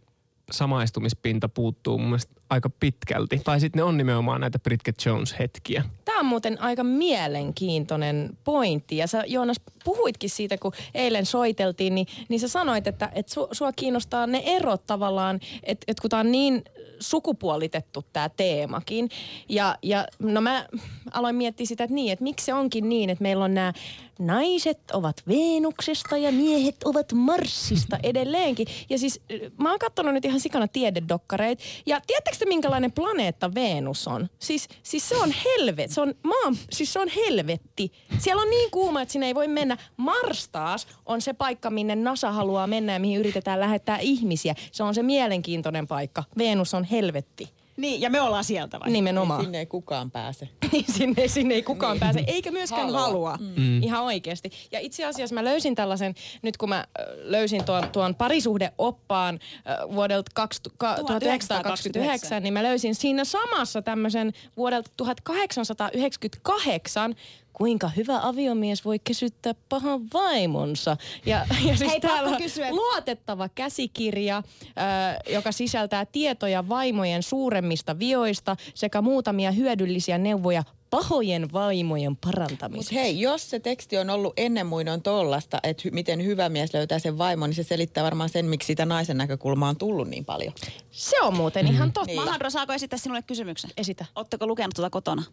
samaistumispinta puuttuu mun mielestä aika pitkälti. Tai sitten ne on nimenomaan näitä Bridget Jones-hetkiä. Tämä on muuten aika mielenkiintoinen pointti. Ja sä Joonas puhuitkin siitä, kun eilen soiteltiin, niin, niin sä sanoit, että, että su, sua kiinnostaa ne erot tavallaan, että, että kun tämä on niin sukupuolitettu tämä teemakin. Ja, ja no mä aloin miettiä sitä, että niin, että miksi se onkin niin, että meillä on nämä naiset ovat Veenuksesta ja miehet ovat Marsista edelleenkin. Ja siis äh, mä oon katsonut nyt ihan sikana tiededokkareita. Ja tiedättekö te minkälainen planeetta Venus on? Siis, siis se on helvet, se on maan, siis se on helvetti. Siellä on niin kuuma, että sinne ei voi mennä. Mars taas on se paikka, minne NASA haluaa mennä ja mihin yritetään lähettää ihmisiä. Se on se mielenkiintoinen paikka. Venus on helvetti. Niin, ja me ollaan sieltä vai? Nimenomaan. Sinne ei kukaan pääse. Niin sinne, sinne ei kukaan niin. pääse, eikä myöskään halua. Halua. halua. Mm. Ihan oikeasti. Ja itse asiassa mä löysin tällaisen, nyt kun mä ö, löysin tuon, tuon parisuhdeoppaan ö, vuodelta 20, 1929, niin mä löysin siinä samassa tämmöisen vuodelta 1898, kuinka hyvä aviomies voi kesyttää pahan vaimonsa. Ja, ja siis Hei, täällä kysyä. luotettava käsikirja, ö, joka sisältää tietoja vaimojen suuremmista vioista sekä muutamia hyödyllisiä neuvoja pahojen vaimojen Mutta parantamiseksi. hei, jos se teksti on ollut ennen muinoin tollasta, että hy, miten hyvä mies löytää sen vaimon, niin se selittää varmaan sen, miksi sitä naisen näkökulmaa on tullut niin paljon. Se on muuten ihan totta. Niin. Mahadro, saako esittää sinulle kysymyksen? Esitä. Oletteko lukenut tuota kotona?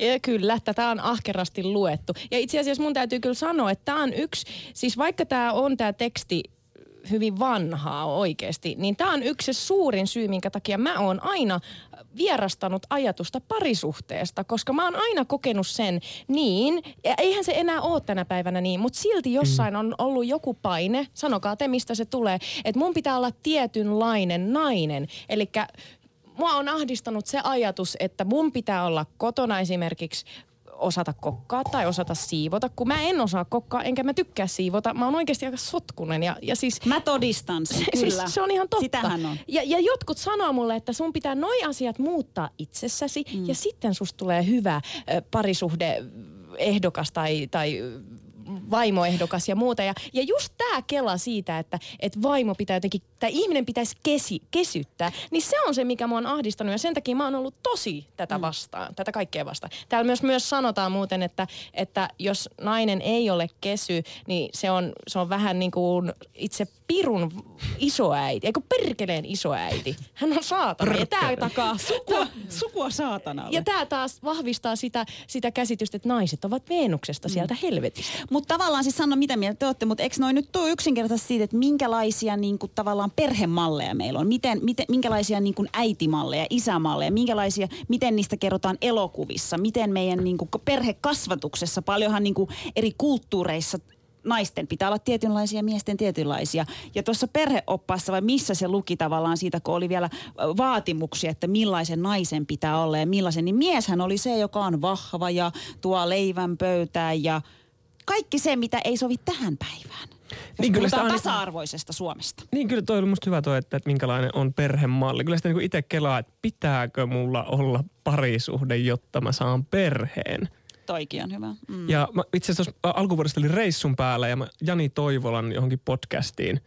Ja kyllä, tätä on ahkerasti luettu. Ja itse asiassa mun täytyy kyllä sanoa, että tämä on yksi, siis vaikka tämä on tämä teksti hyvin vanhaa oikeasti, niin tämä on yksi se suurin syy, minkä takia mä oon aina vierastanut ajatusta parisuhteesta, koska mä oon aina kokenut sen niin, ja eihän se enää ole tänä päivänä niin, mutta silti jossain on ollut joku paine, sanokaa te mistä se tulee, että mun pitää olla tietynlainen nainen, eli mua on ahdistanut se ajatus, että mun pitää olla kotona esimerkiksi osata kokkaa tai osata siivota, kun mä en osaa kokkaa, enkä mä tykkää siivota. Mä oon oikeasti aika sotkunen ja, ja siis... Mä todistan sen, kyllä. Siis se on ihan totta. Sitähän on. Ja, ja jotkut sanoo mulle, että sun pitää noi asiat muuttaa itsessäsi mm. ja sitten susta tulee hyvä ö, parisuhde ehdokas tai, tai vaimoehdokas ja muuta. Ja, ja just tämä kela siitä, että, että vaimo pitää jotenkin, tai ihminen pitäisi kesi, kesyttää, niin se on se, mikä mua on ahdistanut. Ja sen takia mä oon ollut tosi tätä vastaan, mm. tätä kaikkea vastaan. Täällä myös, myös sanotaan muuten, että, että jos nainen ei ole kesy, niin se on, se on vähän niin kuin itse pirun isoäiti, eikö perkeleen isoäiti. Hän on saatana. Ja tää takaa Sukua, sukua saatanalle. ja tämä taas vahvistaa sitä, sitä käsitystä, että naiset ovat Veenuksesta sieltä helvetistä. Mutta tavallaan siis sano, mitä mieltä te olette, mutta eikö noin nyt tule yksinkertaisesti siitä, että minkälaisia niin kuin, tavallaan perhemalleja meillä on? Miten, miten, minkälaisia niin kuin äitimalleja, isämalleja, minkälaisia, miten niistä kerrotaan elokuvissa, miten meidän niin kuin, perhekasvatuksessa, paljonhan niin kuin, eri kulttuureissa naisten pitää olla tietynlaisia, miesten tietynlaisia. Ja tuossa perheoppaassa vai missä se luki tavallaan siitä, kun oli vielä vaatimuksia, että millaisen naisen pitää olla ja millaisen, niin mieshän oli se, joka on vahva ja tuo leivän pöytään ja kaikki se, mitä ei sovi tähän päivään. Niin, kyllä sitä on... tasa-arvoisesta Suomesta. Niin kyllä toi oli musta hyvä toi, että, että minkälainen on perhemalli. Kyllä sitä niin itse kelaa, että pitääkö mulla olla parisuhde, jotta mä saan perheen. Toikin on hyvä. Mm. Ja mä itse asiassa alkuvuodesta oli reissun päällä ja mä Jani Toivolan johonkin podcastiin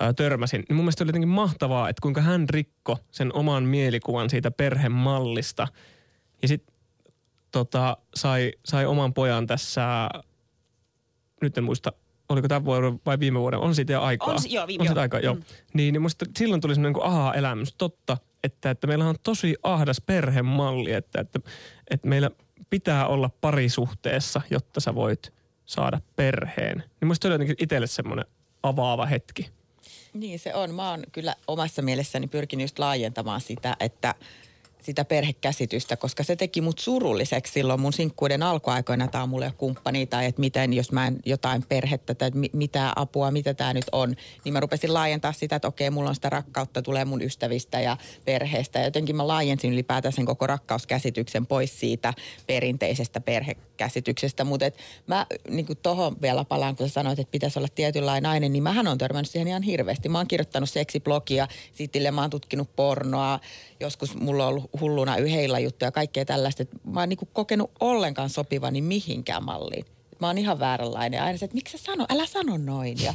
ää, törmäsin. Niin mun mielestä oli jotenkin mahtavaa, että kuinka hän rikko sen oman mielikuvan siitä perhemallista. Ja sitten tota, sai, sai oman pojan tässä, nyt en muista, oliko tämä vuoden vai viime vuoden, on siitä jo aikaa. On, joo, viime on siitä aikaa, joo. Mm. Niin, niin musta silloin tuli semmoinen niin aha-elämys, totta, että, että meillä on tosi ahdas perhemalli, että, että, että meillä – pitää olla parisuhteessa, jotta sä voit saada perheen. Niin musta oli jotenkin itselle semmoinen avaava hetki. Niin se on. Mä oon kyllä omassa mielessäni pyrkinyt just laajentamaan sitä, että – sitä perhekäsitystä, koska se teki mut surulliseksi silloin mun sinkkuuden alkuaikoina. Tämä on mulle kumppani tai että miten, jos mä en jotain perhettä tai mitä apua, mitä tämä nyt on. Niin mä rupesin laajentaa sitä, että okei, mulla on sitä rakkautta, tulee mun ystävistä ja perheestä. Ja jotenkin mä laajensin ylipäätään sen koko rakkauskäsityksen pois siitä perinteisestä perhekäsityksestä. Mutta mä niin tohon vielä palaan, kun sä sanoit, että pitäisi olla tietynlainen nainen, niin mähän on törmännyt siihen ihan hirveästi. Mä oon kirjoittanut seksiblogia, sitten mä oon tutkinut pornoa, joskus mulla on ollut hulluna yheillä juttuja ja kaikkea tällaista. Että mä oon niinku kokenut ollenkaan sopivani mihinkään malliin. Mä oon ihan vääränlainen. Aina se, että miksi sä sano, älä sano noin. Ja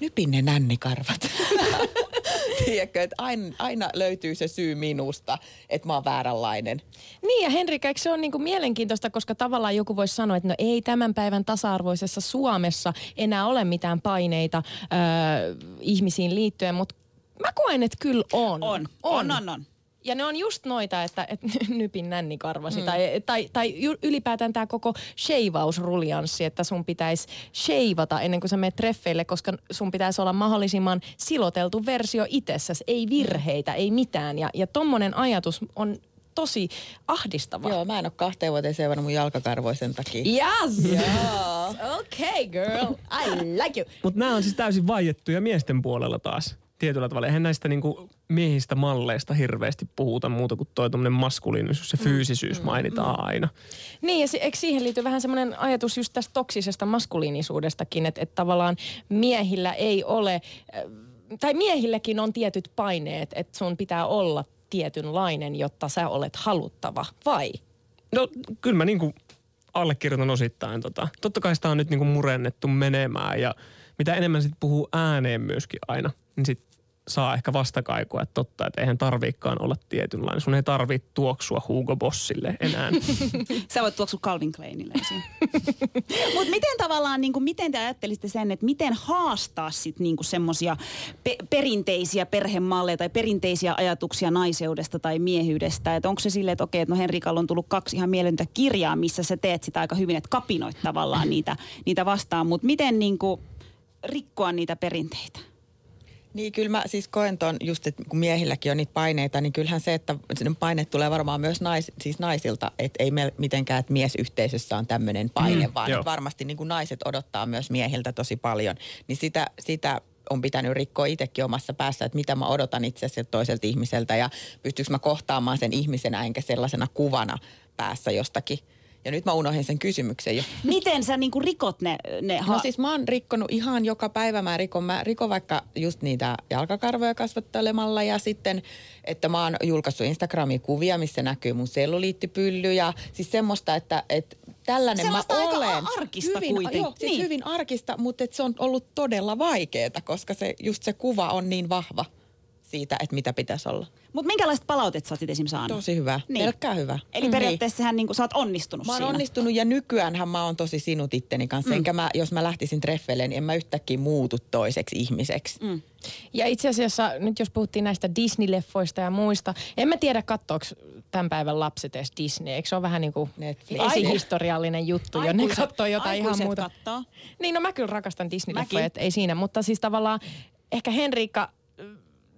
nypin ne nännikarvat. Tiedätkö, että aina, aina löytyy se syy minusta, että mä oon vääränlainen. Niin ja Henrika, eikö se on niinku mielenkiintoista, koska tavallaan joku voisi sanoa, että no ei tämän päivän tasa-arvoisessa Suomessa enää ole mitään paineita öö, ihmisiin liittyen, mutta mä koen, että kyllä on. On, on, on. on. on. Ja ne on just noita, että, että nypin nännikarvasi. Mm. Tai, tai, tai ylipäätään tämä koko sheivausruljanssi, että sun pitäisi sheivata ennen kuin sä menet treffeille, koska sun pitäisi olla mahdollisimman siloteltu versio itsessäsi. Ei virheitä, mm. ei mitään. Ja, ja tommonen ajatus on tosi ahdistava. Joo, mä en ole kahteen vuoteen seurannut mun jalkakarvoisen takia. Yes! Yeah. okay, girl. I like you. Mutta nämä on siis täysin vaiettuja miesten puolella taas tietyllä tavalla. Eihän näistä niinku miehistä malleista hirveästi puhuta muuta kuin toi maskuliinisuus ja mm, fyysisyys mm, mainitaan mm. aina. Niin ja se, eikö siihen liity vähän semmoinen ajatus just tästä toksisesta maskuliinisuudestakin, että, että tavallaan miehillä ei ole, äh, tai miehilläkin on tietyt paineet, että sun pitää olla tietynlainen, jotta sä olet haluttava, vai? No kyllä mä niinku allekirjoitan osittain tota. Totta kai sitä on nyt niinku murennettu menemään ja mitä enemmän sit puhuu ääneen myöskin aina, niin sit saa ehkä vastakaikua, että totta, että eihän tarviikaan olla tietynlainen. Sun ei tarvitse tuoksua Hugo Bossille enää. Sä voit tuoksua Calvin Kleinille Mutta miten tavallaan, niin kuin, miten te ajattelisitte sen, että miten haastaa sitten niin semmoisia pe- perinteisiä perhemalleja tai perinteisiä ajatuksia naiseudesta tai miehyydestä? Että onko se silleen, että okei, että no Henrikalla on tullut kaksi ihan mielentä kirjaa, missä sä teet sitä aika hyvin, että kapinoit tavallaan niitä, niitä vastaan. Mutta miten niin kuin, rikkoa niitä perinteitä? Niin kyllä mä siis koen ton just, että kun miehilläkin on niitä paineita, niin kyllähän se, että paine tulee varmaan myös nais, siis naisilta, että ei me mitenkään, että miesyhteisössä on tämmöinen paine, mm, vaan että varmasti niin kuin naiset odottaa myös miehiltä tosi paljon. Niin sitä, sitä on pitänyt rikkoa itsekin omassa päässä, että mitä mä odotan itse asiassa toiselta ihmiseltä ja pystyykö mä kohtaamaan sen ihmisenä enkä sellaisena kuvana päässä jostakin – ja nyt mä unohdin sen kysymyksen jo. Miten sä niinku rikot ne? ne ha- no siis mä oon rikkonut ihan joka päivä. Mä rikon, mä rikon vaikka just niitä jalkakarvoja kasvattelemalla ja sitten, että mä oon julkaissut Instagramiin kuvia, missä näkyy mun selluliittipylly ja siis semmoista, että, että tällainen Sellaista mä aika olen. arkista hyvin, kuitenkin. Joo, siis niin. hyvin arkista, mutta se on ollut todella vaikeaa, koska se, just se kuva on niin vahva siitä, että mitä pitäisi olla. Mutta minkälaista palautetta sä oot esimerkiksi saanut? Tosi hyvä. Niin. Pelkkää hyvä. Eli mm. periaatteessa niin. sä oot onnistunut Mä oon siinä. onnistunut ja nykyäänhän mä oon tosi sinut itteni kanssa. Mm. Enkä mä, jos mä lähtisin treffeille, niin en mä yhtäkkiä muutu toiseksi ihmiseksi. Mm. Ja itse asiassa nyt jos puhuttiin näistä Disney-leffoista ja muista, en mä tiedä katsoako tämän päivän lapset edes Disney? Eikö se ole vähän niin kuin Netflix. esihistoriallinen juttu jo? Ne katsoo jotain ihan muuta. kattoo. Niin, no mä kyllä rakastan Disney-leffoja, ei siinä. Mutta siis tavallaan ehkä Henriikka,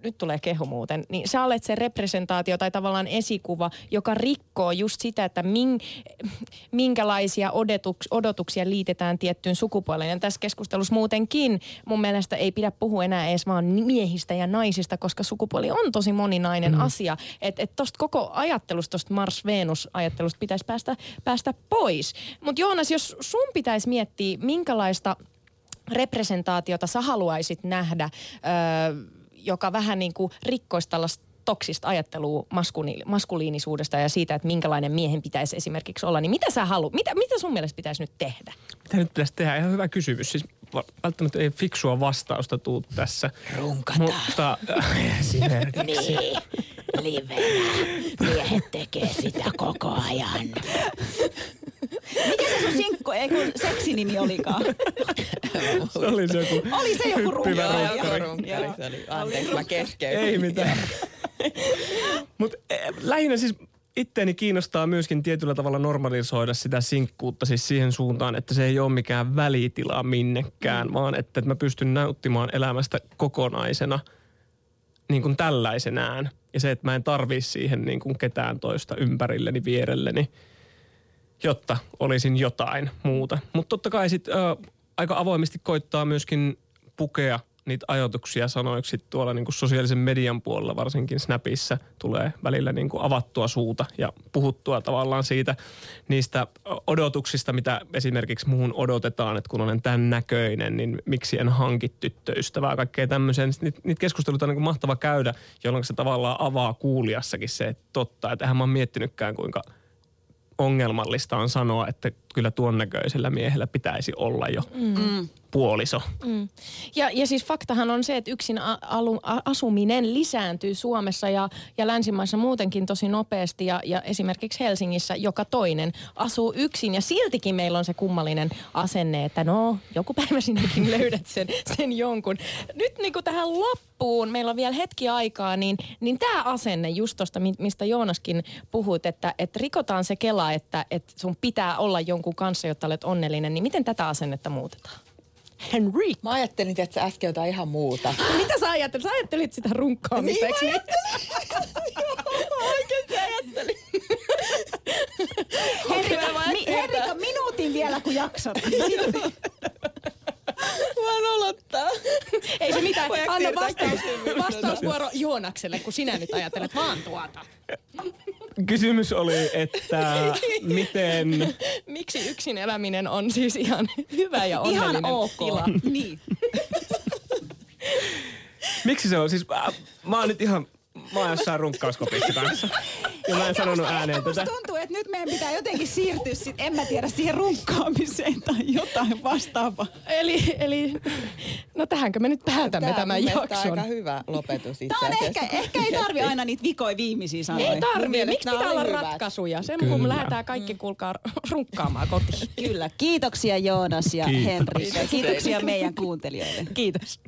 nyt tulee kehu muuten, niin sä olet se representaatio tai tavallaan esikuva, joka rikkoo just sitä, että min, minkälaisia odotuks, odotuksia liitetään tiettyyn sukupuoleen. Ja tässä keskustelussa muutenkin mun mielestä ei pidä puhua enää edes vaan miehistä ja naisista, koska sukupuoli on tosi moninainen mm. asia. Että et tosta koko ajattelusta, tosta Mars-Venus-ajattelusta pitäisi päästä, päästä pois. Mutta Joonas, jos sun pitäisi miettiä, minkälaista representaatiota sä haluaisit nähdä, öö, joka vähän niin kuin rikkoisi tällaista toksista ajattelua maskuni- maskuliinisuudesta ja siitä, että minkälainen miehen pitäisi esimerkiksi olla, niin mitä sä haluat, mitä, mitä sun mielestä pitäisi nyt tehdä? Mitä nyt pitäisi tehdä? Ihan hyvä kysymys. Siis välttämättä ei fiksua vastausta tuu tässä. Runkata. Mutta esimerkiksi. Niin, livenä. Miehet tekee sitä koko ajan. Mikä se sun sinkku, ei kun seksinimi olikaan? Se oli se joku Oli se joku runkari. Anteeksi, mä keskeytin. Ei mitään. Mutta lähinnä siis itteeni kiinnostaa myöskin tietyllä tavalla normalisoida sitä sinkkuutta siis siihen suuntaan, että se ei ole mikään välitila minnekään, mm. vaan että, että mä pystyn nauttimaan elämästä kokonaisena niin kuin tällaisenään. Ja se, että mä en tarvii siihen niin kuin ketään toista ympärilleni, vierelleni, jotta olisin jotain muuta. Mutta totta kai sitten aika avoimesti koittaa myöskin pukea niitä ajatuksia sanoiksi tuolla niin kuin sosiaalisen median puolella, varsinkin Snapissa tulee välillä niin kuin avattua suuta ja puhuttua tavallaan siitä niistä odotuksista, mitä esimerkiksi muun odotetaan, että kun olen tämän näköinen, niin miksi en hanki tyttöystävää, kaikkea tämmöisiä. Niitä, niitä keskusteluita on niin kuin mahtava käydä, jolloin se tavallaan avaa kuulijassakin se, että totta, että eihän mä oon miettinytkään kuinka ongelmallista on sanoa, että kyllä tuon näköisellä miehellä pitäisi olla jo mm. Puoliso. Mm. Ja, ja siis faktahan on se, että yksin alu, asuminen lisääntyy Suomessa ja, ja länsimaissa muutenkin tosi nopeasti. Ja, ja esimerkiksi Helsingissä joka toinen asuu yksin ja siltikin meillä on se kummallinen asenne, että no joku päivä sinäkin löydät sen, sen jonkun. Nyt niin kuin tähän loppuun, meillä on vielä hetki aikaa, niin, niin tämä asenne just tuosta, mistä Joonaskin puhuit, että, että rikotaan se kela, että, että sun pitää olla jonkun kanssa, jotta olet onnellinen, niin miten tätä asennetta muutetaan? Henry. Mä ajattelin, että sä äsken jotain ihan muuta. Mitä sä ajattelit? Sä ajattelit sitä runkkaamista, Niin eikö mä niin? Oikeasti ajattelin. Henrika, mi, Henrika, minuutin vielä kun jaksat. Voin olottaa. Ei se mitään. Anna vastaus, vastausvuoro Joonakselle, kun sinä nyt ajattelet vaan tuota. Kysymys oli, että miten... Miksi yksin eläminen on siis ihan hyvä ja onnellinen Ihan ok. tila? Niin. Miksi se on? Siis mä, mä oon nyt ihan... Mä oon jossain runkkauskopissa kanssa. Ja mä en sanonut ääneen Musta tätä. tuntuu, että nyt meidän pitää jotenkin siirtyä sit, en mä tiedä, siihen runkkaamiseen tai jotain vastaavaa. Eli, eli no tähänkö me nyt päätämme Tää tämän jakson? aika hyvä lopetus itse Tämä on asiassa. ehkä, ehkä ei tarvi aina niitä vikoja viimeisiä sanoja. Ei mielestä Miksi pitää olla hyvät. ratkaisuja? Sen Kyllä. kun me lähdetään kaikki kuulkaa runkkaamaan kotiin. Kyllä. Kiitoksia Joonas ja Kiitos. Henri. Kiitoksia meidän kuuntelijoille. Kiitos.